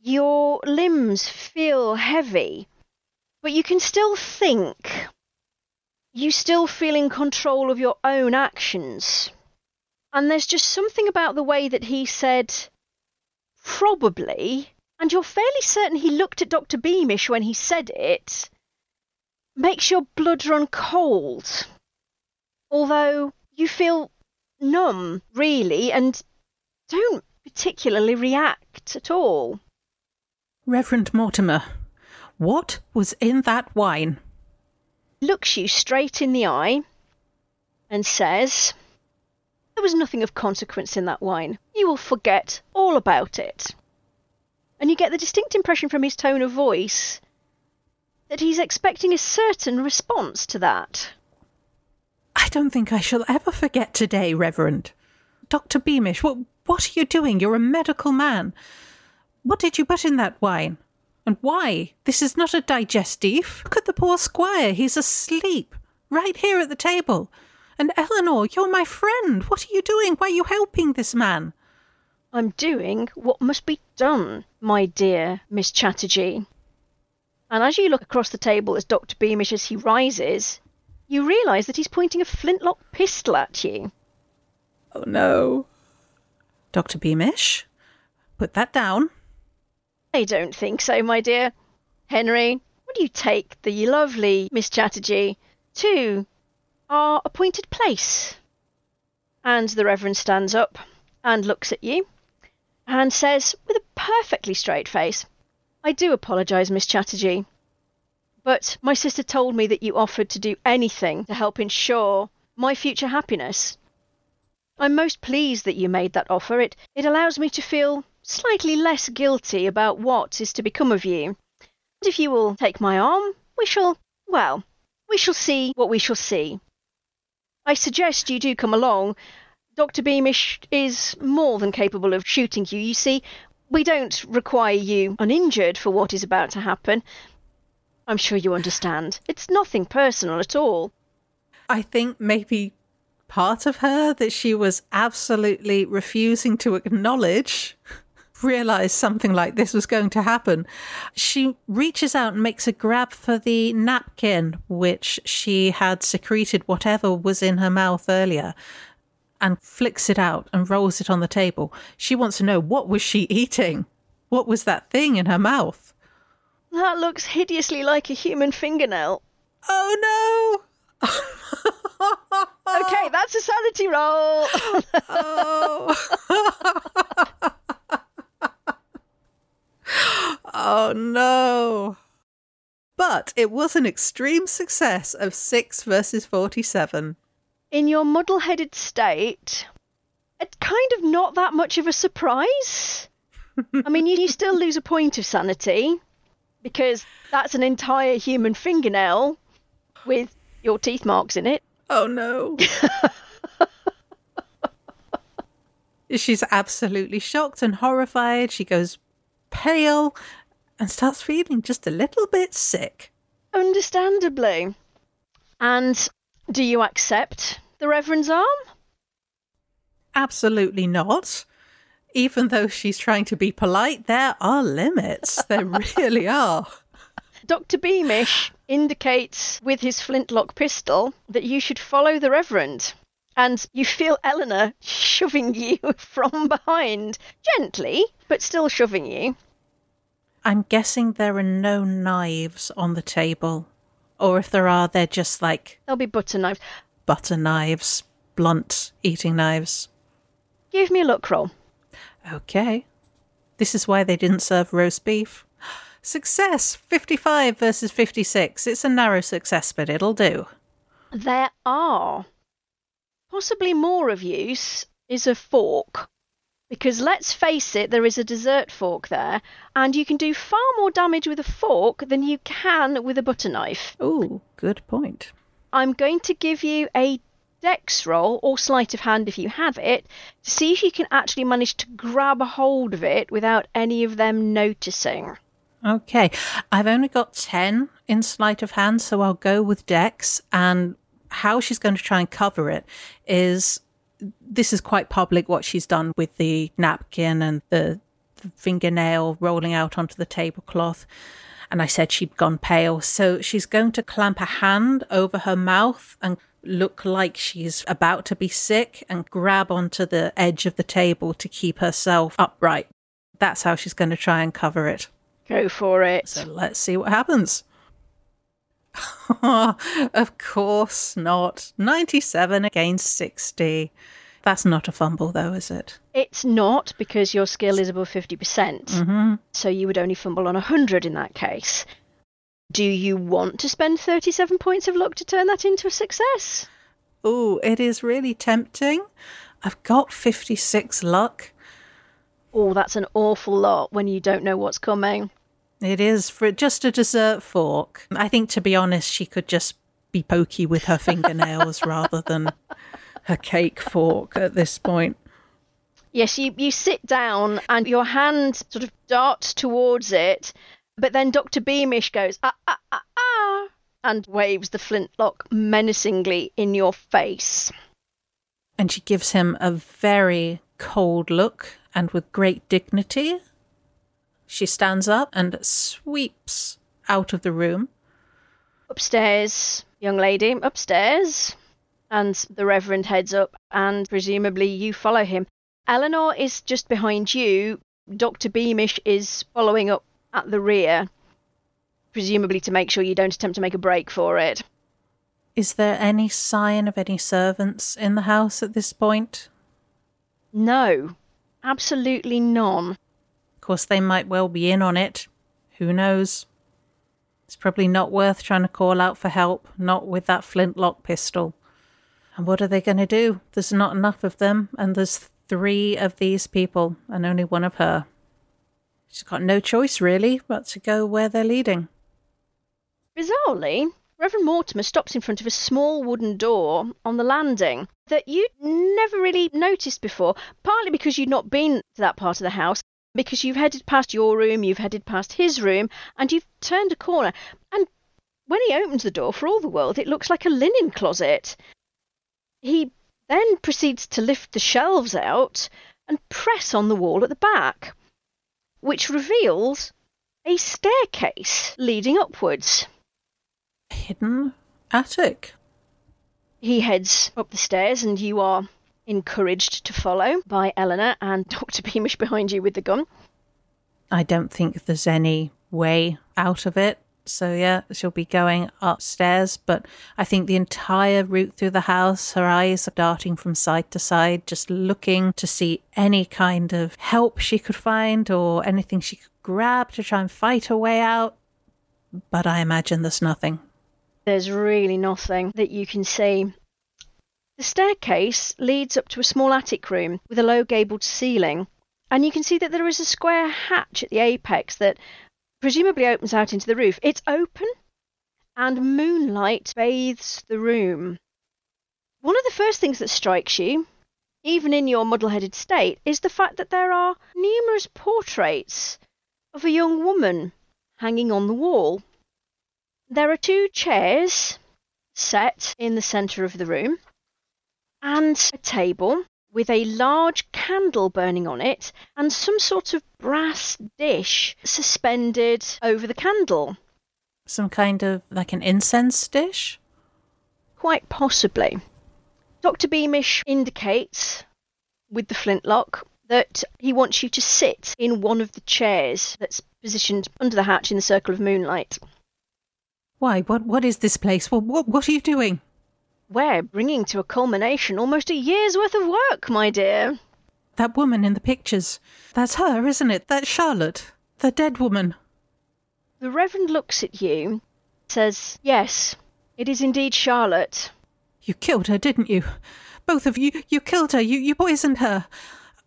Your limbs feel heavy, but you can still think. You still feel in control of your own actions. And there's just something about the way that he said, probably, and you're fairly certain he looked at Dr. Beamish when he said it, makes your blood run cold. Although you feel numb, really, and don't particularly react at all. Reverend Mortimer, what was in that wine? Looks you straight in the eye and says, There was nothing of consequence in that wine. You will forget all about it. And you get the distinct impression from his tone of voice that he's expecting a certain response to that. I don't think I shall ever forget today, Reverend. Dr. Beamish, what, what are you doing? You're a medical man. What did you put in that wine? And why? This is not a digestif. Look at the poor squire. He's asleep. Right here at the table. And Eleanor, you're my friend. What are you doing? Why are you helping this man? I'm doing what must be done, my dear Miss Chatterjee. And as you look across the table as Dr. Beamish as he rises, you realise that he's pointing a flintlock pistol at you. Oh no. Dr. Beamish, put that down. I don't think so, my dear. Henry, would you take the lovely Miss Chatterjee to our appointed place? And the Reverend stands up and looks at you and says, with a perfectly straight face, I do apologise, Miss Chatterjee, but my sister told me that you offered to do anything to help ensure my future happiness. I'm most pleased that you made that offer. It, it allows me to feel slightly less guilty about what is to become of you. And if you will take my arm, we shall, well, we shall see what we shall see. I suggest you do come along. Dr. Beamish is more than capable of shooting you. You see, we don't require you uninjured for what is about to happen. I'm sure you understand. It's nothing personal at all. I think maybe part of her that she was absolutely refusing to acknowledge [laughs] realized something like this was going to happen. She reaches out and makes a grab for the napkin, which she had secreted whatever was in her mouth earlier, and flicks it out and rolls it on the table. She wants to know what was she eating? What was that thing in her mouth? That looks hideously like a human fingernail. Oh no! [laughs] okay, that's a sanity roll. oh. [laughs] oh no. But it was an extreme success of 6 versus 47. In your muddle headed state, it's kind of not that much of a surprise. I mean, you, you still lose a point of sanity because that's an entire human fingernail with your teeth marks in it. Oh no. [laughs] She's absolutely shocked and horrified. She goes pale and starts feeling just a little bit sick. Understandably. And do you accept the Reverend's arm? Absolutely not. Even though she's trying to be polite, there are limits. There [laughs] really are. Dr. Beamish indicates with his flintlock pistol that you should follow the Reverend. And you feel Eleanor shoving you [laughs] from behind, gently, but still shoving you. I'm guessing there are no knives on the table. Or if there are, they're just like. There'll be butter knives. Butter knives, blunt eating knives. Give me a look roll. Okay. This is why they didn't serve roast beef. [gasps] Success! 55 versus 56. It's a narrow success, but it'll do. There are. Possibly more of use is a fork. Because let's face it, there is a dessert fork there, and you can do far more damage with a fork than you can with a butter knife. Oh, good point. I'm going to give you a dex roll or sleight of hand if you have it to see if you can actually manage to grab a hold of it without any of them noticing. Okay, I've only got 10 in sleight of hand, so I'll go with dex. And how she's going to try and cover it is this is quite public what she's done with the napkin and the fingernail rolling out onto the tablecloth. And I said she'd gone pale. So she's going to clamp a hand over her mouth and look like she's about to be sick and grab onto the edge of the table to keep herself upright. That's how she's going to try and cover it. Go for it. So let's see what happens. [laughs] of course not. 97 against 60. That's not a fumble, though, is it? It's not because your skill is above 50%. percent Mm-hmm. So you would only fumble on 100 in that case. Do you want to spend 37 points of luck to turn that into a success? Oh, it is really tempting. I've got 56 luck. Oh, that's an awful lot when you don't know what's coming. It is for just a dessert fork. I think, to be honest, she could just be pokey with her fingernails [laughs] rather than her cake fork at this point. Yes, you, you sit down and your hand sort of darts towards it, but then Dr. Beamish goes, ah, ah, ah, ah, and waves the flintlock menacingly in your face. And she gives him a very cold look and with great dignity. She stands up and sweeps out of the room. Upstairs, young lady, upstairs. And the Reverend heads up, and presumably you follow him. Eleanor is just behind you. Dr. Beamish is following up at the rear, presumably to make sure you don't attempt to make a break for it. Is there any sign of any servants in the house at this point? No, absolutely none. Of course, they might well be in on it. Who knows? It's probably not worth trying to call out for help, not with that flintlock pistol. And what are they going to do? There's not enough of them, and there's three of these people, and only one of her. She's got no choice, really, but to go where they're leading. Bizarrely, Reverend Mortimer stops in front of a small wooden door on the landing that you'd never really noticed before, partly because you'd not been to that part of the house, because you've headed past your room, you've headed past his room, and you've turned a corner. And when he opens the door, for all the world, it looks like a linen closet. He then proceeds to lift the shelves out and press on the wall at the back. Which reveals a staircase leading upwards. Hidden attic. He heads up the stairs, and you are encouraged to follow by Eleanor and [laughs] Dr. Beamish behind you with the gun. I don't think there's any way out of it. So, yeah, she'll be going upstairs. But I think the entire route through the house, her eyes are darting from side to side, just looking to see any kind of help she could find or anything she could grab to try and fight her way out. But I imagine there's nothing. There's really nothing that you can see. The staircase leads up to a small attic room with a low gabled ceiling, and you can see that there is a square hatch at the apex that presumably opens out into the roof. It's open, and moonlight bathes the room. One of the first things that strikes you, even in your muddle headed state, is the fact that there are numerous portraits of a young woman hanging on the wall. There are two chairs set in the centre of the room, and a table with a large candle burning on it and some sort of brass dish suspended over the candle. Some kind of like an incense dish? Quite possibly. Dr. Beamish indicates with the flintlock that he wants you to sit in one of the chairs that's positioned under the hatch in the circle of moonlight. Why? What? What is this place? What? What, what are you doing? We're bringing to a culmination almost a year's worth of work, my dear. That woman in the pictures. That's her, isn't it? That Charlotte. The dead woman. The Reverend looks at you, says, Yes, it is indeed Charlotte. You killed her, didn't you? Both of you. You killed her. You, you poisoned her.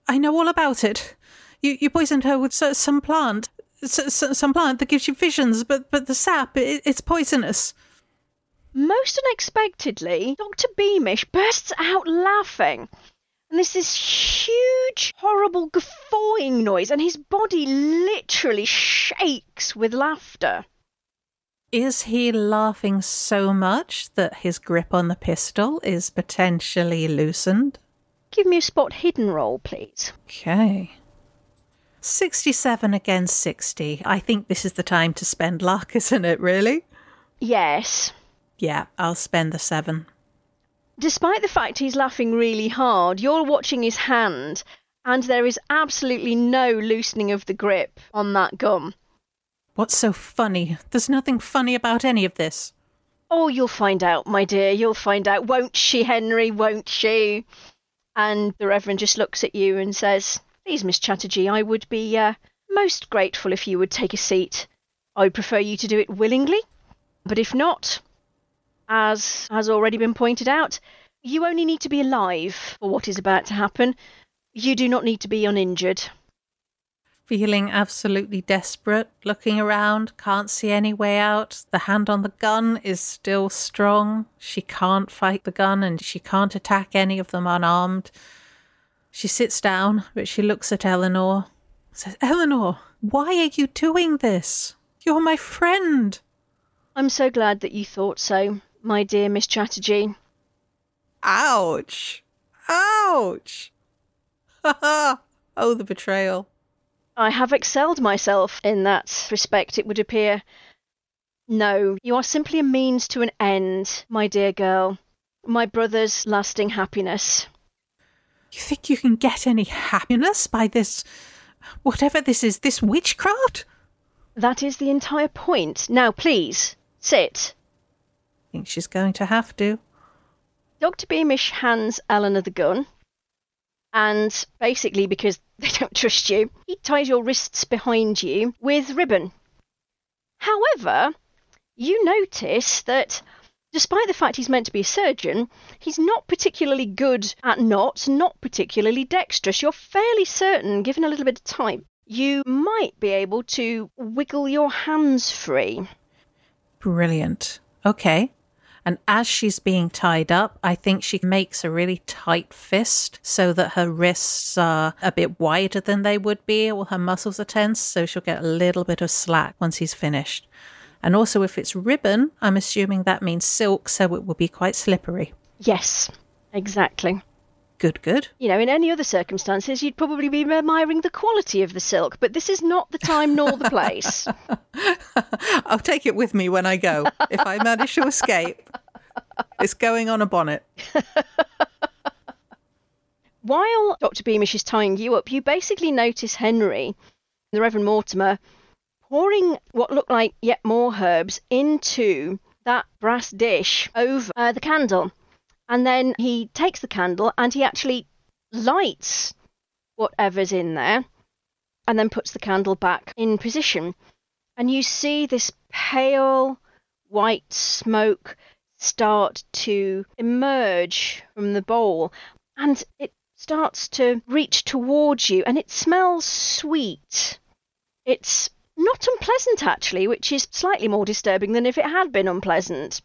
I know all about it. You, you poisoned her with some plant. Some plant that gives you visions, but, but the sap, it, it's poisonous. Most unexpectedly, Dr. Beamish bursts out laughing. And there's this huge, horrible guffawing noise, and his body literally shakes with laughter. Is he laughing so much that his grip on the pistol is potentially loosened? Give me a spot hidden roll, please. Okay. 67 against 60. I think this is the time to spend luck, [laughs] isn't it, really? Yes. Yeah, I'll spend the seven. Despite the fact he's laughing really hard, you're watching his hand, and there is absolutely no loosening of the grip on that gum. What's so funny? There's nothing funny about any of this. Oh, you'll find out, my dear. You'll find out, won't she, Henry? Won't she? And the Reverend just looks at you and says, Please, Miss Chatterjee, I would be uh, most grateful if you would take a seat. I would prefer you to do it willingly, but if not, as has already been pointed out, you only need to be alive for what is about to happen. You do not need to be uninjured. Feeling absolutely desperate, looking around, can't see any way out. The hand on the gun is still strong. She can't fight the gun and she can't attack any of them unarmed. She sits down, but she looks at Eleanor. Says, Eleanor, why are you doing this? You're my friend. I'm so glad that you thought so my dear Miss Chatterjee. Ouch! Ouch! Ha [laughs] ha! Oh, the betrayal. I have excelled myself in that respect, it would appear. No, you are simply a means to an end, my dear girl. My brother's lasting happiness. You think you can get any happiness by this. whatever this is, this witchcraft? That is the entire point. Now, please, sit think she's going to have to. Dr. Beamish hands Eleanor the gun, and basically, because [laughs] they don't trust you, he ties your wrists behind you with ribbon. However, you notice that despite the fact he's meant to be a surgeon, he's not particularly good at knots, not particularly dexterous. You're fairly certain, given a little bit of time, you might be able to wiggle your hands free. Brilliant. Okay. And as she's being tied up, I think she makes a really tight fist so that her wrists are a bit wider than they would be, or her muscles are tense, so she'll get a little bit of slack once he's finished. And also, if it's ribbon, I'm assuming that means silk, so it will be quite slippery. Yes, exactly. Good, good. You know, in any other circumstances, you'd probably be admiring the quality of the silk, but this is not the time nor the place. [laughs] I'll take it with me when I go. If I manage to escape, it's going on a bonnet. [laughs] While Dr. Beamish is tying you up, you basically notice Henry, the Reverend Mortimer, pouring what looked like yet more herbs into that brass dish over uh, the candle. And then he takes the candle and he actually lights whatever's in there and then puts the candle back in position. And you see this pale white smoke start to emerge from the bowl. And it starts to reach towards you and it smells sweet. It's not unpleasant, actually, which is slightly more disturbing than if it had been unpleasant.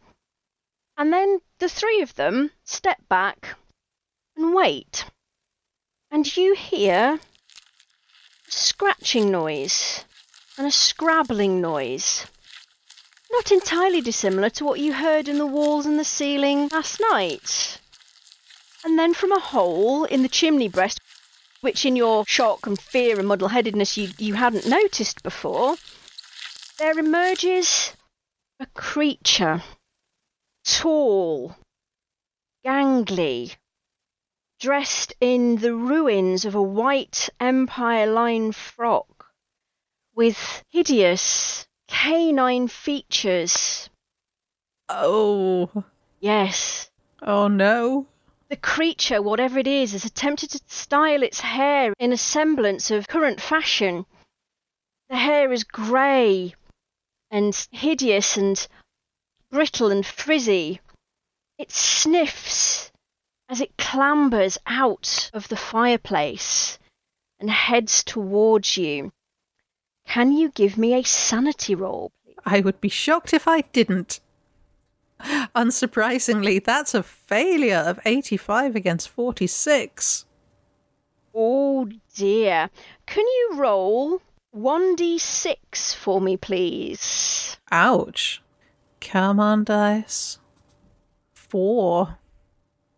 And then the three of them step back and wait. And you hear a scratching noise and a scrabbling noise. Not entirely dissimilar to what you heard in the walls and the ceiling last night. And then from a hole in the chimney breast, which in your shock and fear and muddle headedness you, you hadn't noticed before, there emerges a creature. Tall, gangly, dressed in the ruins of a white Empire line frock, with hideous canine features. Oh. Yes. Oh no. The creature, whatever it is, has attempted to style its hair in a semblance of current fashion. The hair is grey and hideous and brittle and frizzy. It sniffs as it clambers out of the fireplace and heads towards you. Can you give me a sanity roll, please? I would be shocked if I didn't. [laughs] Unsurprisingly, that's a failure of 85 against 46. Oh dear. Can you roll 1d6 for me, please? Ouch. Come on, dice. Four.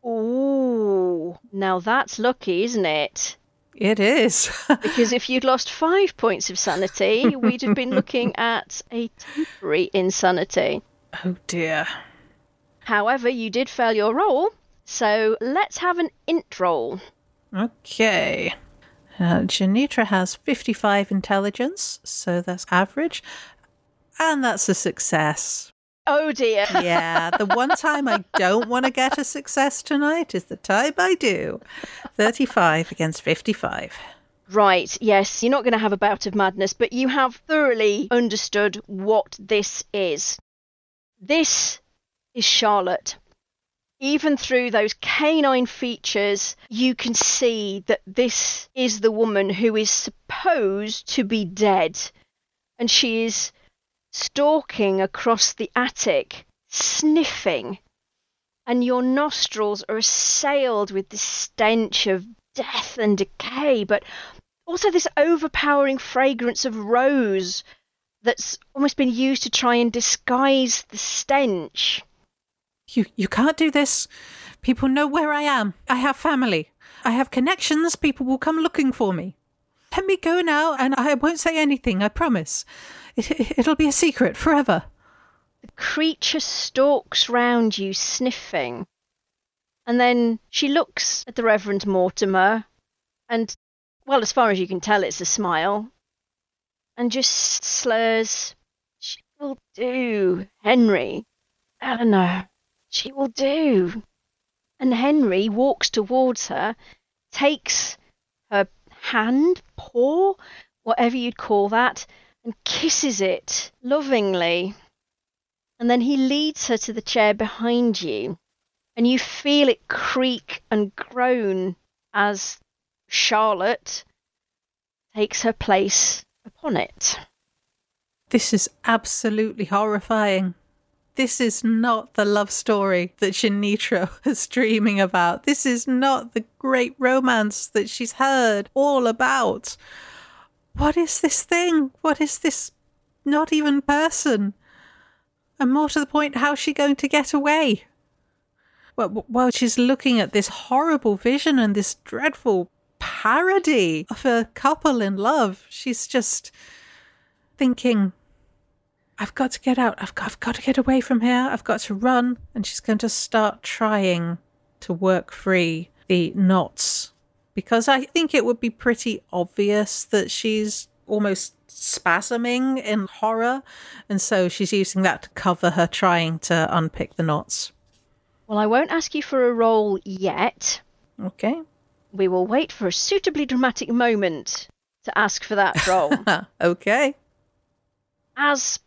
Ooh, now that's lucky, isn't it? It is. [laughs] Because if you'd lost five points of sanity, we'd have been looking at a temporary insanity. oh dear. However, you did fail your roll, so let's have an int roll. Okay. Uh, Janitra has 55 intelligence, so that's average. And that's a success. Oh dear. Yeah, the one time I don't want to get a success tonight is the time I do. 35 against 55. Right, yes, you're not going to have a bout of madness, but you have thoroughly understood what this is. This is Charlotte. Even through those canine features, you can see that this is the woman who is supposed to be dead. And she is stalking across the attic, sniffing. And your nostrils are assailed with the stench of death and decay, but also this overpowering fragrance of rose that's almost been used to try and disguise the stench. You you can't do this. People know where I am. I have family. I have connections. People will come looking for me. Let me go now, and I won't say anything. I promise. It, it'll be a secret forever. The creature stalks round you, sniffing. And then she looks at the Reverend Mortimer, and, well, as far as you can tell, it's a smile, and just slurs, She will do, Henry. Eleanor, she will do. And Henry walks towards her, takes hand, paw, whatever you'd call that, and kisses it lovingly. And then he leads her to the chair behind you, and you feel it creak and groan as Charlotte takes her place upon it. This is absolutely horrifying. This is not the love story that Janitra [laughs] was dreaming about. This is not the great romance that she's heard all about. What is this thing? What is this not even person? And more to the point, how's she going to get away? Well, while she's looking at this horrible vision and this dreadful parody of a couple in love, she's just thinking, I've got to get out. I've got, I've got to get away from here. I've got to run. And she's going to start trying to work free the knots because I think it would be pretty obvious that she's almost spasming in horror. And so she's using that to cover her trying to unpick the knots. Well, I won't ask you for a roll yet. Okay. We will wait for a suitably dramatic moment to ask for that roll. [laughs] okay. As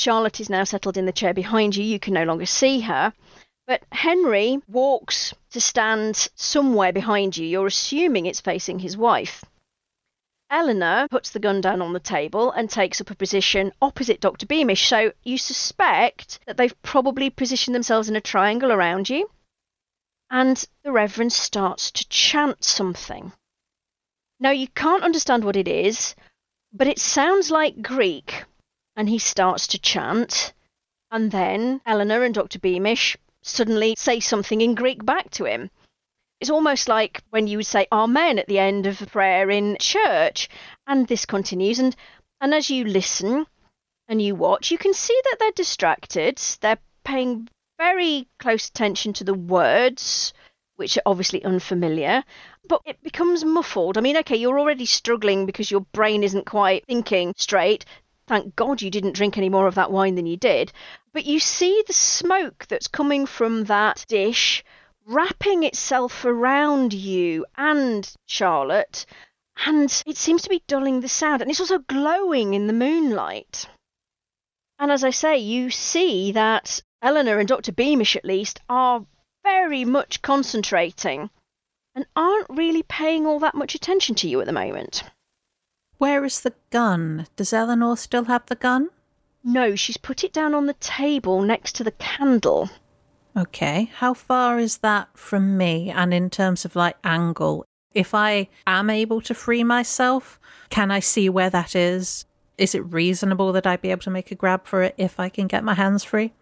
Charlotte is now settled in the chair behind you, you can no longer see her. But Henry walks to stand somewhere behind you. You're assuming it's facing his wife. Eleanor puts the gun down on the table and takes up a position opposite Dr. Beamish, so you suspect that they've probably positioned themselves in a triangle around you. And the Reverend starts to chant something. Now, you can't understand what it is, but it sounds like Greek, and he starts to chant. And then Eleanor and Dr. Beamish suddenly say something in Greek back to him. It's almost like when you would say Amen at the end of a prayer in church. And this continues. And, and as you listen and you watch, you can see that they're distracted. They're paying very close attention to the words, which are obviously unfamiliar, but it becomes muffled. I mean, okay, you're already struggling because your brain isn't quite thinking straight. Thank God you didn't drink any more of that wine than you did. But you see the smoke that's coming from that dish wrapping itself around you and Charlotte, and it seems to be dulling the sound, and it's also glowing in the moonlight. And as I say, you see that Eleanor and Dr. Beamish, at least, are very much concentrating and aren't really paying all that much attention to you at the moment. Where is the gun? Does Eleanor still have the gun? No, she's put it down on the table next to the candle. Okay. How far is that from me? And in terms of like angle, if I am able to free myself, can I see where that is? Is it reasonable that I'd be able to make a grab for it if I can get my hands free?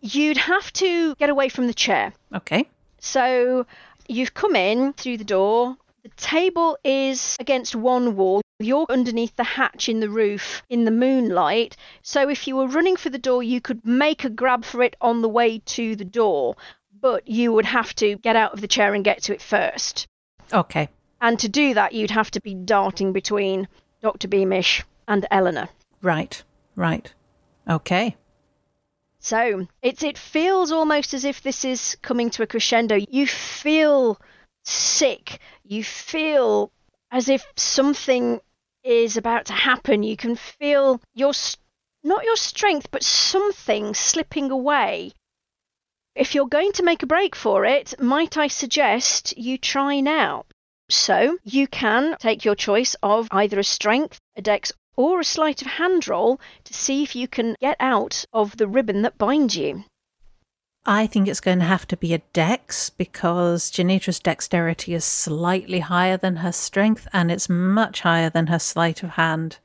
You'd have to get away from the chair. Okay. So you've come in through the door. The table is against one wall. You're underneath the hatch in the roof in the moonlight. So if you were running for the door, you could make a grab for it on the way to the door, but you would have to get out of the chair and get to it first. Okay. And to do that, you'd have to be darting between Dr. Beamish and Eleanor. Right. Right. Okay. So it's it feels almost as if this is coming to a crescendo. You feel sick. You feel as if something is about to happen. You can feel your not your strength, but something slipping away. If you're going to make a break for it, might I suggest you try now? So you can take your choice of either a strength, a dex, or a sleight of hand roll to see if you can get out of the ribbon that binds you. I think it's going to have to be a dex because Janitra's dexterity is slightly higher than her strength and it's much higher than her sleight of hand.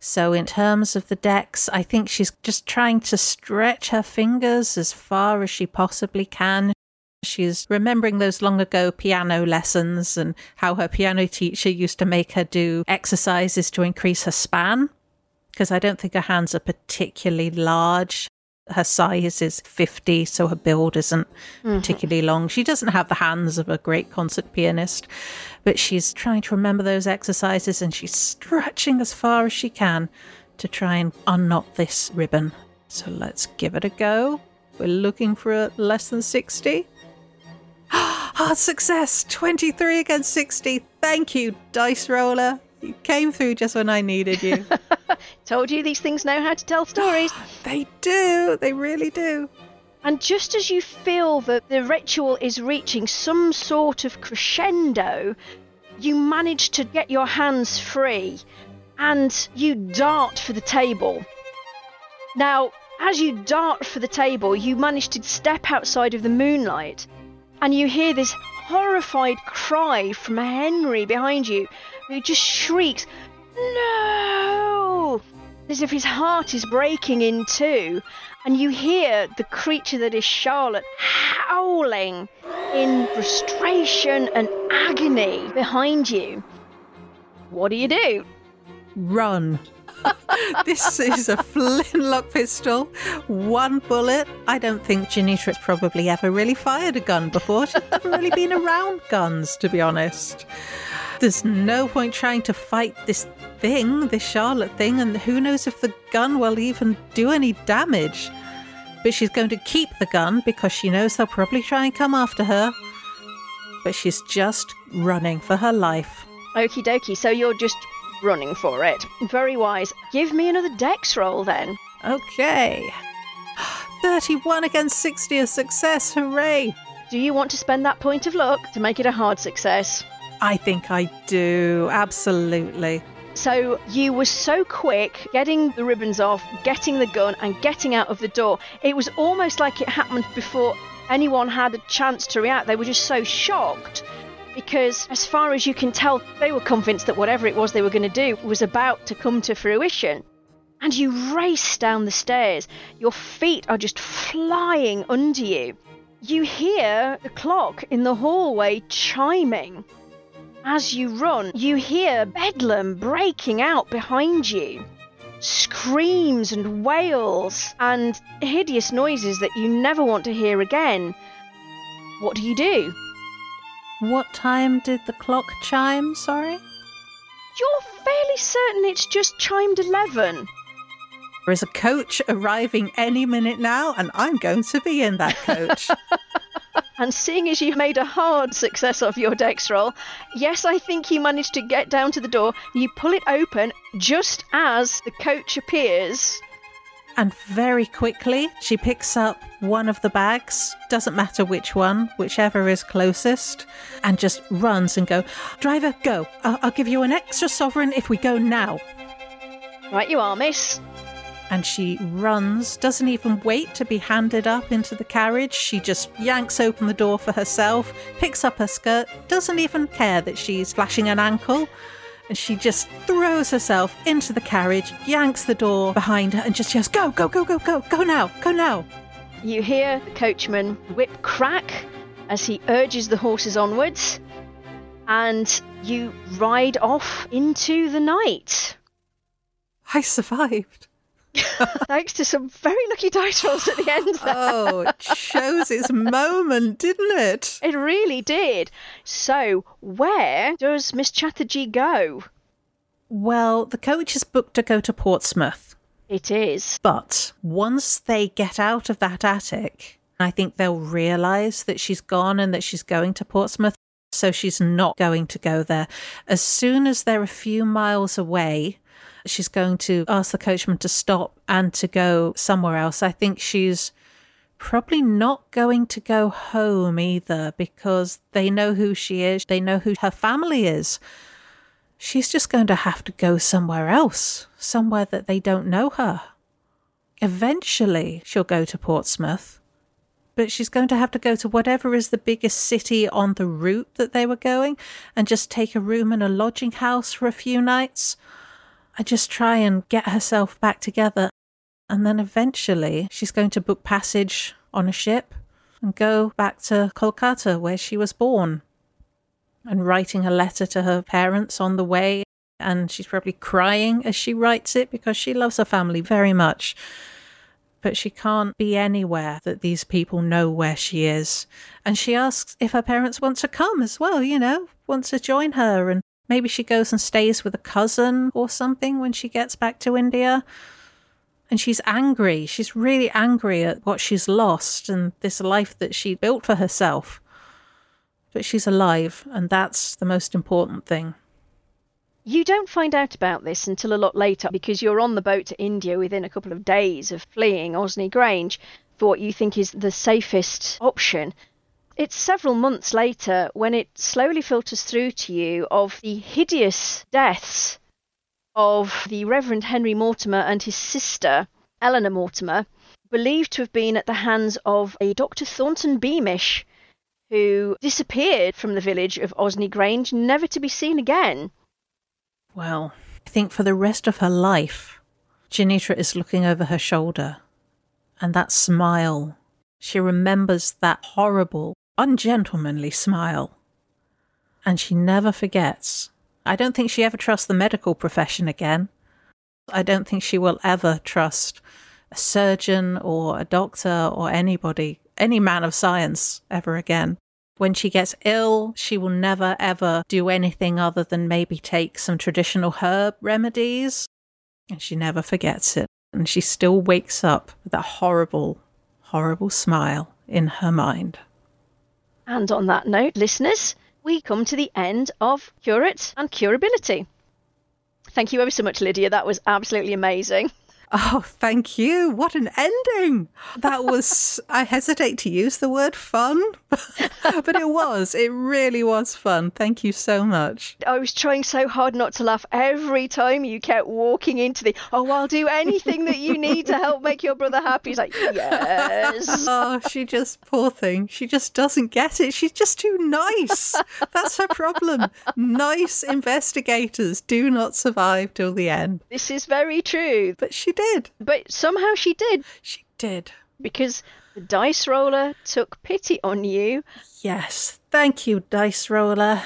So, in terms of the dex, I think she's just trying to stretch her fingers as far as she possibly can. She's remembering those long ago piano lessons and how her piano teacher used to make her do exercises to increase her span. Because I don't think her hands are particularly large her size is 50, so her build isn't mm-hmm. particularly long. She doesn't have the hands of a great concert pianist, but she's trying to remember those exercises and she's stretching as far as she can to try and unknot this ribbon. So let's give it a go. We're looking for a less than 60. [gasps] Hard success! 23 against 60. Thank you, Dice Roller. You came through just when I needed you. [laughs] Told you these things know how to tell stories. [gasps] they do. They really do. And just as you feel that the ritual is reaching some sort of crescendo, you manage to get your hands free and you dart for the table. Now, as you dart for the table, you manage to step outside of the moonlight and you hear this horrified cry from Henry behind you who just shrieks, No! As if his heart is breaking in two, and you hear the creature that is Charlotte howling in frustration and agony behind you. What do you do? Run. [laughs] this is a flintlock pistol, one bullet. I don't think Janitra's probably ever really fired a gun before. She's never really been around guns, to be honest. There's no point trying to fight this thing, this Charlotte thing, and who knows if the gun will even do any damage. But she's going to keep the gun because she knows they'll probably try and come after her. But she's just running for her life. Okie dokie, so you're just running for it. Very wise. Give me another dex roll then. Okay. [sighs] 31 against 60, a success, hooray! Do you want to spend that point of luck to make it a hard success? I think I do, absolutely. So you were so quick getting the ribbons off, getting the gun, and getting out of the door. It was almost like it happened before anyone had a chance to react. They were just so shocked because, as far as you can tell, they were convinced that whatever it was they were going to do was about to come to fruition. And you race down the stairs. Your feet are just flying under you. You hear the clock in the hallway chiming. As you run, you hear bedlam breaking out behind you. Screams and wails and hideous noises that you never want to hear again. What do you do? What time did the clock chime? Sorry? You're fairly certain it's just chimed 11. There is a coach arriving any minute now, and I'm going to be in that coach. [laughs] and seeing as you made a hard success of your dex roll, yes, I think you managed to get down to the door. You pull it open just as the coach appears. And very quickly, she picks up one of the bags, doesn't matter which one, whichever is closest, and just runs and go, Driver, go. I'll, I'll give you an extra sovereign if we go now. Right, you are, miss. And she runs, doesn't even wait to be handed up into the carriage. She just yanks open the door for herself, picks up her skirt, doesn't even care that she's flashing an ankle and she just throws herself into the carriage, yanks the door behind her, and just yells, Go, go, go, go, go, go now, go now. You hear the coachman whip crack as he urges the horses onwards, and you ride off into the night. I survived. [laughs] Thanks to some very lucky dice rolls at the end. There. Oh, it chose its moment, didn't it? It really did. So, where does Miss Chatterjee go? Well, the coach is booked to go to Portsmouth. It is. But once they get out of that attic, I think they'll realise that she's gone and that she's going to Portsmouth. So she's not going to go there. As soon as they're a few miles away, she's going to ask the coachman to stop and to go somewhere else. I think she's probably not going to go home either because they know who she is, they know who her family is. She's just going to have to go somewhere else, somewhere that they don't know her. Eventually, she'll go to Portsmouth, but she's going to have to go to whatever is the biggest city on the route that they were going and just take a room in a lodging house for a few nights. I just try and get herself back together. And then eventually she's going to book passage on a ship and go back to Kolkata where she was born. And writing a letter to her parents on the way. And she's probably crying as she writes it because she loves her family very much. But she can't be anywhere that these people know where she is. And she asks if her parents want to come as well, you know, want to join her and Maybe she goes and stays with a cousin or something when she gets back to India. And she's angry. She's really angry at what she's lost and this life that she built for herself. But she's alive, and that's the most important thing. You don't find out about this until a lot later because you're on the boat to India within a couple of days of fleeing Osney Grange for what you think is the safest option. It's several months later when it slowly filters through to you of the hideous deaths of the Reverend Henry Mortimer and his sister, Eleanor Mortimer, believed to have been at the hands of a Dr. Thornton Beamish, who disappeared from the village of Osney Grange, never to be seen again. Well, I think for the rest of her life, Janitra is looking over her shoulder, and that smile, she remembers that horrible, ungentlemanly smile. And she never forgets. I don't think she ever trusts the medical profession again. I don't think she will ever trust a surgeon or a doctor or anybody, any man of science ever again. When she gets ill, she will never ever do anything other than maybe take some traditional herb remedies. And she never forgets it. And she still wakes up with that horrible, horrible smile in her mind. And on that note, listeners, we come to the end of Curate and Curability. Thank you ever so much, Lydia. That was absolutely amazing. [laughs] Oh, thank you. What an ending. That was, I hesitate to use the word fun, [laughs] but it was. It really was fun. Thank you so much. I was trying so hard not to laugh every time you kept walking into the, oh, I'll do anything that you need to help make your brother happy. He's like, yes. [laughs] Oh, she just, poor thing. She just doesn't get it. She's just too nice. That's her problem. Nice investigators do not survive till the end. This is very true. But she did. But somehow she did. She did. Because the dice roller took pity on you. Yes. Thank you, dice roller.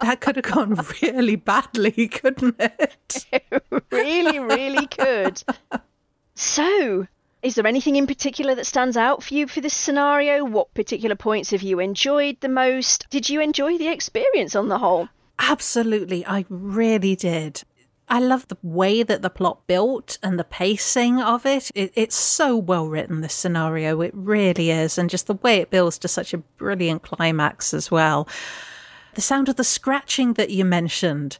That could have gone really badly, couldn't it? it [laughs] really, really could. So, is there anything in particular that stands out for you for this scenario? What particular points have you enjoyed the most? Did you enjoy the experience on the whole? Absolutely, I really did. I love the way that the plot built and the pacing of it. it. It's so well written, this scenario. It really is. And just the way it builds to such a brilliant climax as well. The sound of the scratching that you mentioned,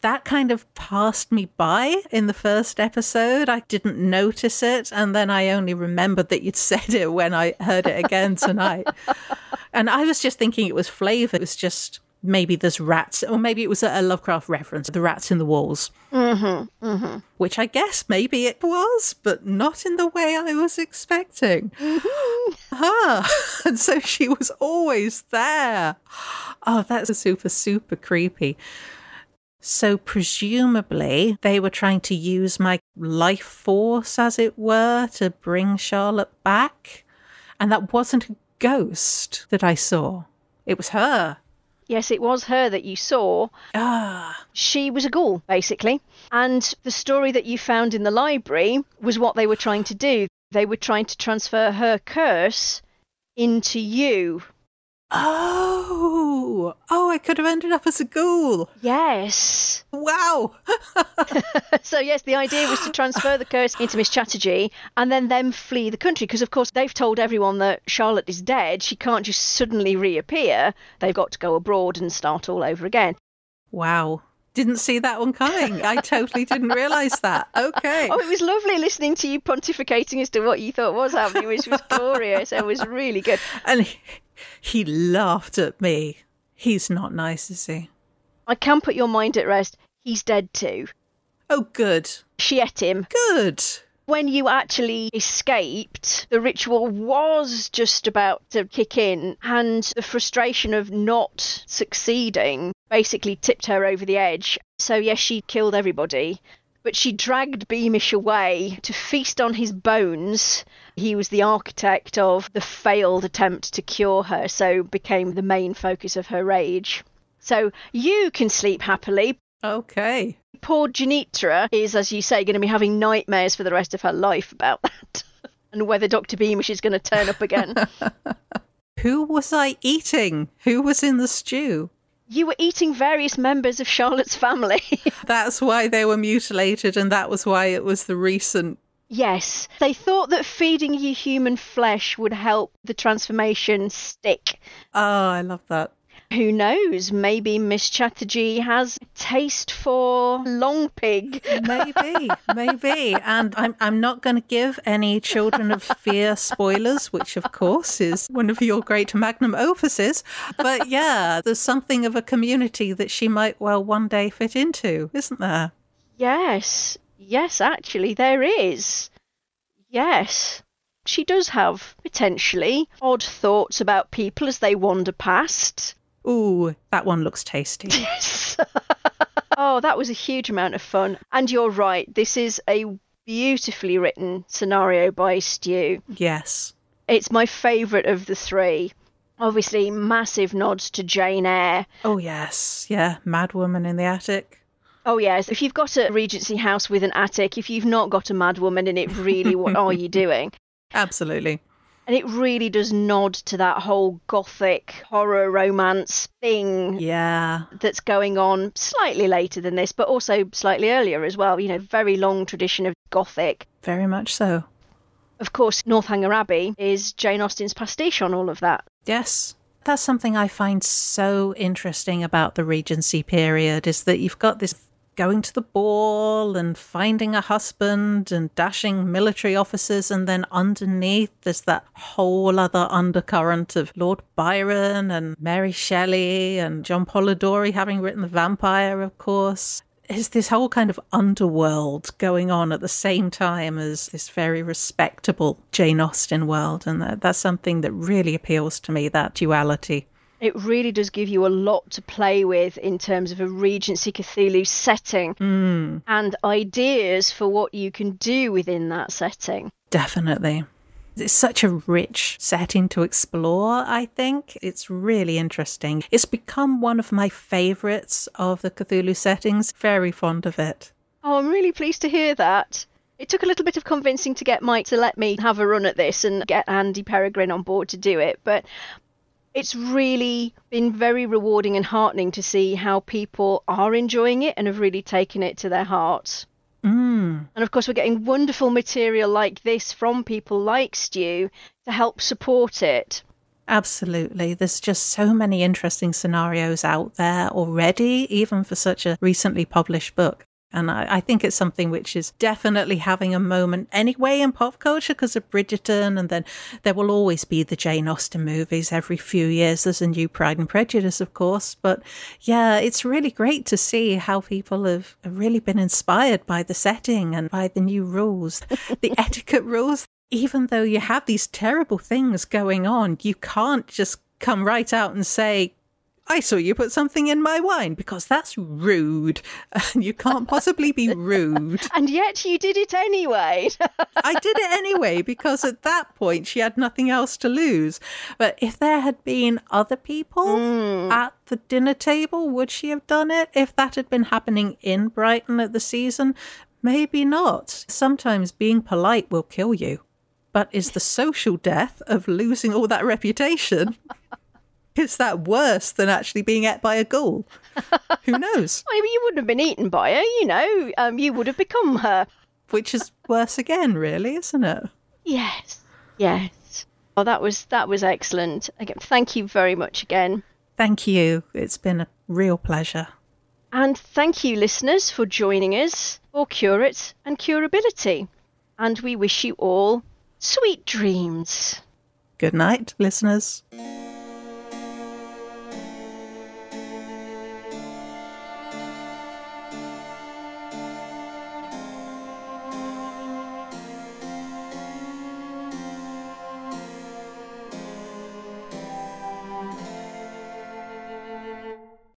that kind of passed me by in the first episode. I didn't notice it. And then I only remembered that you'd [laughs] said it when I heard it again tonight. [laughs] and I was just thinking it was flavor. It was just maybe there's rats, or maybe it was a Lovecraft reference, the rats in the walls. Mm-hmm, mm-hmm. Which I guess maybe it was, but not in the way I was expecting. Mm-hmm. [laughs] Ah, [laughs] and so she was always there. Oh, that's super, super creepy. So, presumably, they were trying to use my life force, as it were, to bring Charlotte back. And that wasn't a ghost that I saw, it was her. Yes, it was her that you saw. Ah. She was a ghoul, basically. And the story that you found in the library was what they were trying to do. They were trying to transfer her curse into you. Oh, oh, I could have ended up as a ghoul. Yes. Wow. [laughs] [laughs] so, yes, the idea was to transfer the curse into Miss Chatterjee and then them flee the country because, of course, they've told everyone that Charlotte is dead. She can't just suddenly reappear. They've got to go abroad and start all over again. Wow. Didn't see that one coming. I totally didn't realise that. Okay. Oh, it was lovely listening to you pontificating as to what you thought was happening, which was [laughs] glorious. It was really good. And he, he laughed at me. He's not nice, is he? I can put your mind at rest. He's dead too. Oh, good. She ate him. Good. When you actually escaped, the ritual was just about to kick in, and the frustration of not succeeding basically tipped her over the edge. So, yes, she killed everybody, but she dragged Beamish away to feast on his bones. He was the architect of the failed attempt to cure her, so became the main focus of her rage. So you can sleep happily. Okay. Poor Janitra is, as you say, going to be having nightmares for the rest of her life about that. [laughs] and whether Dr. Beamish is going to turn up again. [laughs] Who was I eating? Who was in the stew? You were eating various members of Charlotte's family. [laughs] That's why they were mutilated, and that was why it was the recent. Yes, they thought that feeding you human flesh would help the transformation stick. Oh, I love that. Who knows? Maybe Miss Chatterjee has taste for long pig. maybe, maybe. And I'm I'm not going to give any Children of Fear spoilers, which of course is one of your great magnum opuses. But yeah, there's something of a community that she might well one day fit into, isn't there? Yes, yes, actually, there is. Yes she does have potentially odd thoughts about people as they wander past. Ooh, that one looks tasty. [laughs] Yes. [laughs] oh, that was a huge amount of fun. And you're right, this is a beautifully written scenario by Stu. Yes. It's my favourite of the three. Obviously, massive nods to Jane Eyre. Oh, yes. Yeah. Mad Woman in the Attic. Oh, yes. If you've got a Regency house with an attic, if you've not got a mad woman in it, really, what are you [laughs] doing? Absolutely. And it really does nod to that whole gothic horror romance thing Yeah. that's going on slightly later than this, but also slightly earlier as well. You know, very long tradition of gothic. Very much so. Of course, Northanger Abbey is Jane Austen's pastiche on all of that. Yes. That's something I find so interesting about the Regency period is that you've got this going to the ball and finding a husband and dashing military officers, and then underneath there's that whole other undercurrent of Lord Byron and Mary Shelley and John Polidori having written The Vampire, of course. Is this whole kind of underworld going on at the same time as this very respectable Jane Austen world? And that, that's something that really appeals to me, that duality. It really does give you a lot to play with in terms of a Regency Cthulhu setting Mm, and ideas for what you can do within that setting. definitely. It's such a rich setting to explore, I think. It's really interesting. It's become one of my favourites of the Cthulhu settings. Very fond of it. Oh, I'm really pleased to hear that. It took a little bit of convincing to get Mike to let me have a run at this and get Andy Peregrine on board to do it, but it's really been very rewarding and heartening to see how people are enjoying it and have really taken it to their hearts. Mm, And of course, we're getting wonderful material like this from people like Stu to help support it. absolutely. There's just so many interesting scenarios out there already, even for such a recently published book. And I, I think it's something which is definitely having a moment anyway in pop culture because of Bridgerton. And then there will always be the Jane Austen movies every few years. There's a new Pride and Prejudice, of course. But yeah, it's really great to see how people have have really been inspired by the setting and by the new rules, [laughs] the etiquette rules. Even though you have these terrible things going on, you can't just come right out and say, I saw you put something in my wine because that's rude. [laughs] And you can't possibly be rude. [laughs] And yet you did it anyway. I did it anyway because at that point she had nothing else to lose. But if there had been other people mm. at the dinner table, would she have done it? If that had been happening in Brighton at the season, maybe not. Sometimes being polite will kill you. But is the social death of losing all that reputation? [laughs] Is that worse than actually being ate by a ghoul? Who [laughs] knows? I mean, you wouldn't have been eaten by her, you know. Um, you would have become her. Which is worse again, really, isn't it? Yes. Yes. Oh, that was that was excellent. Again, thank you very much again. Thank you. It's been a real pleasure. And thank you, listeners, for joining us for Curate and Curability. And we wish you all sweet dreams. Good night, listeners.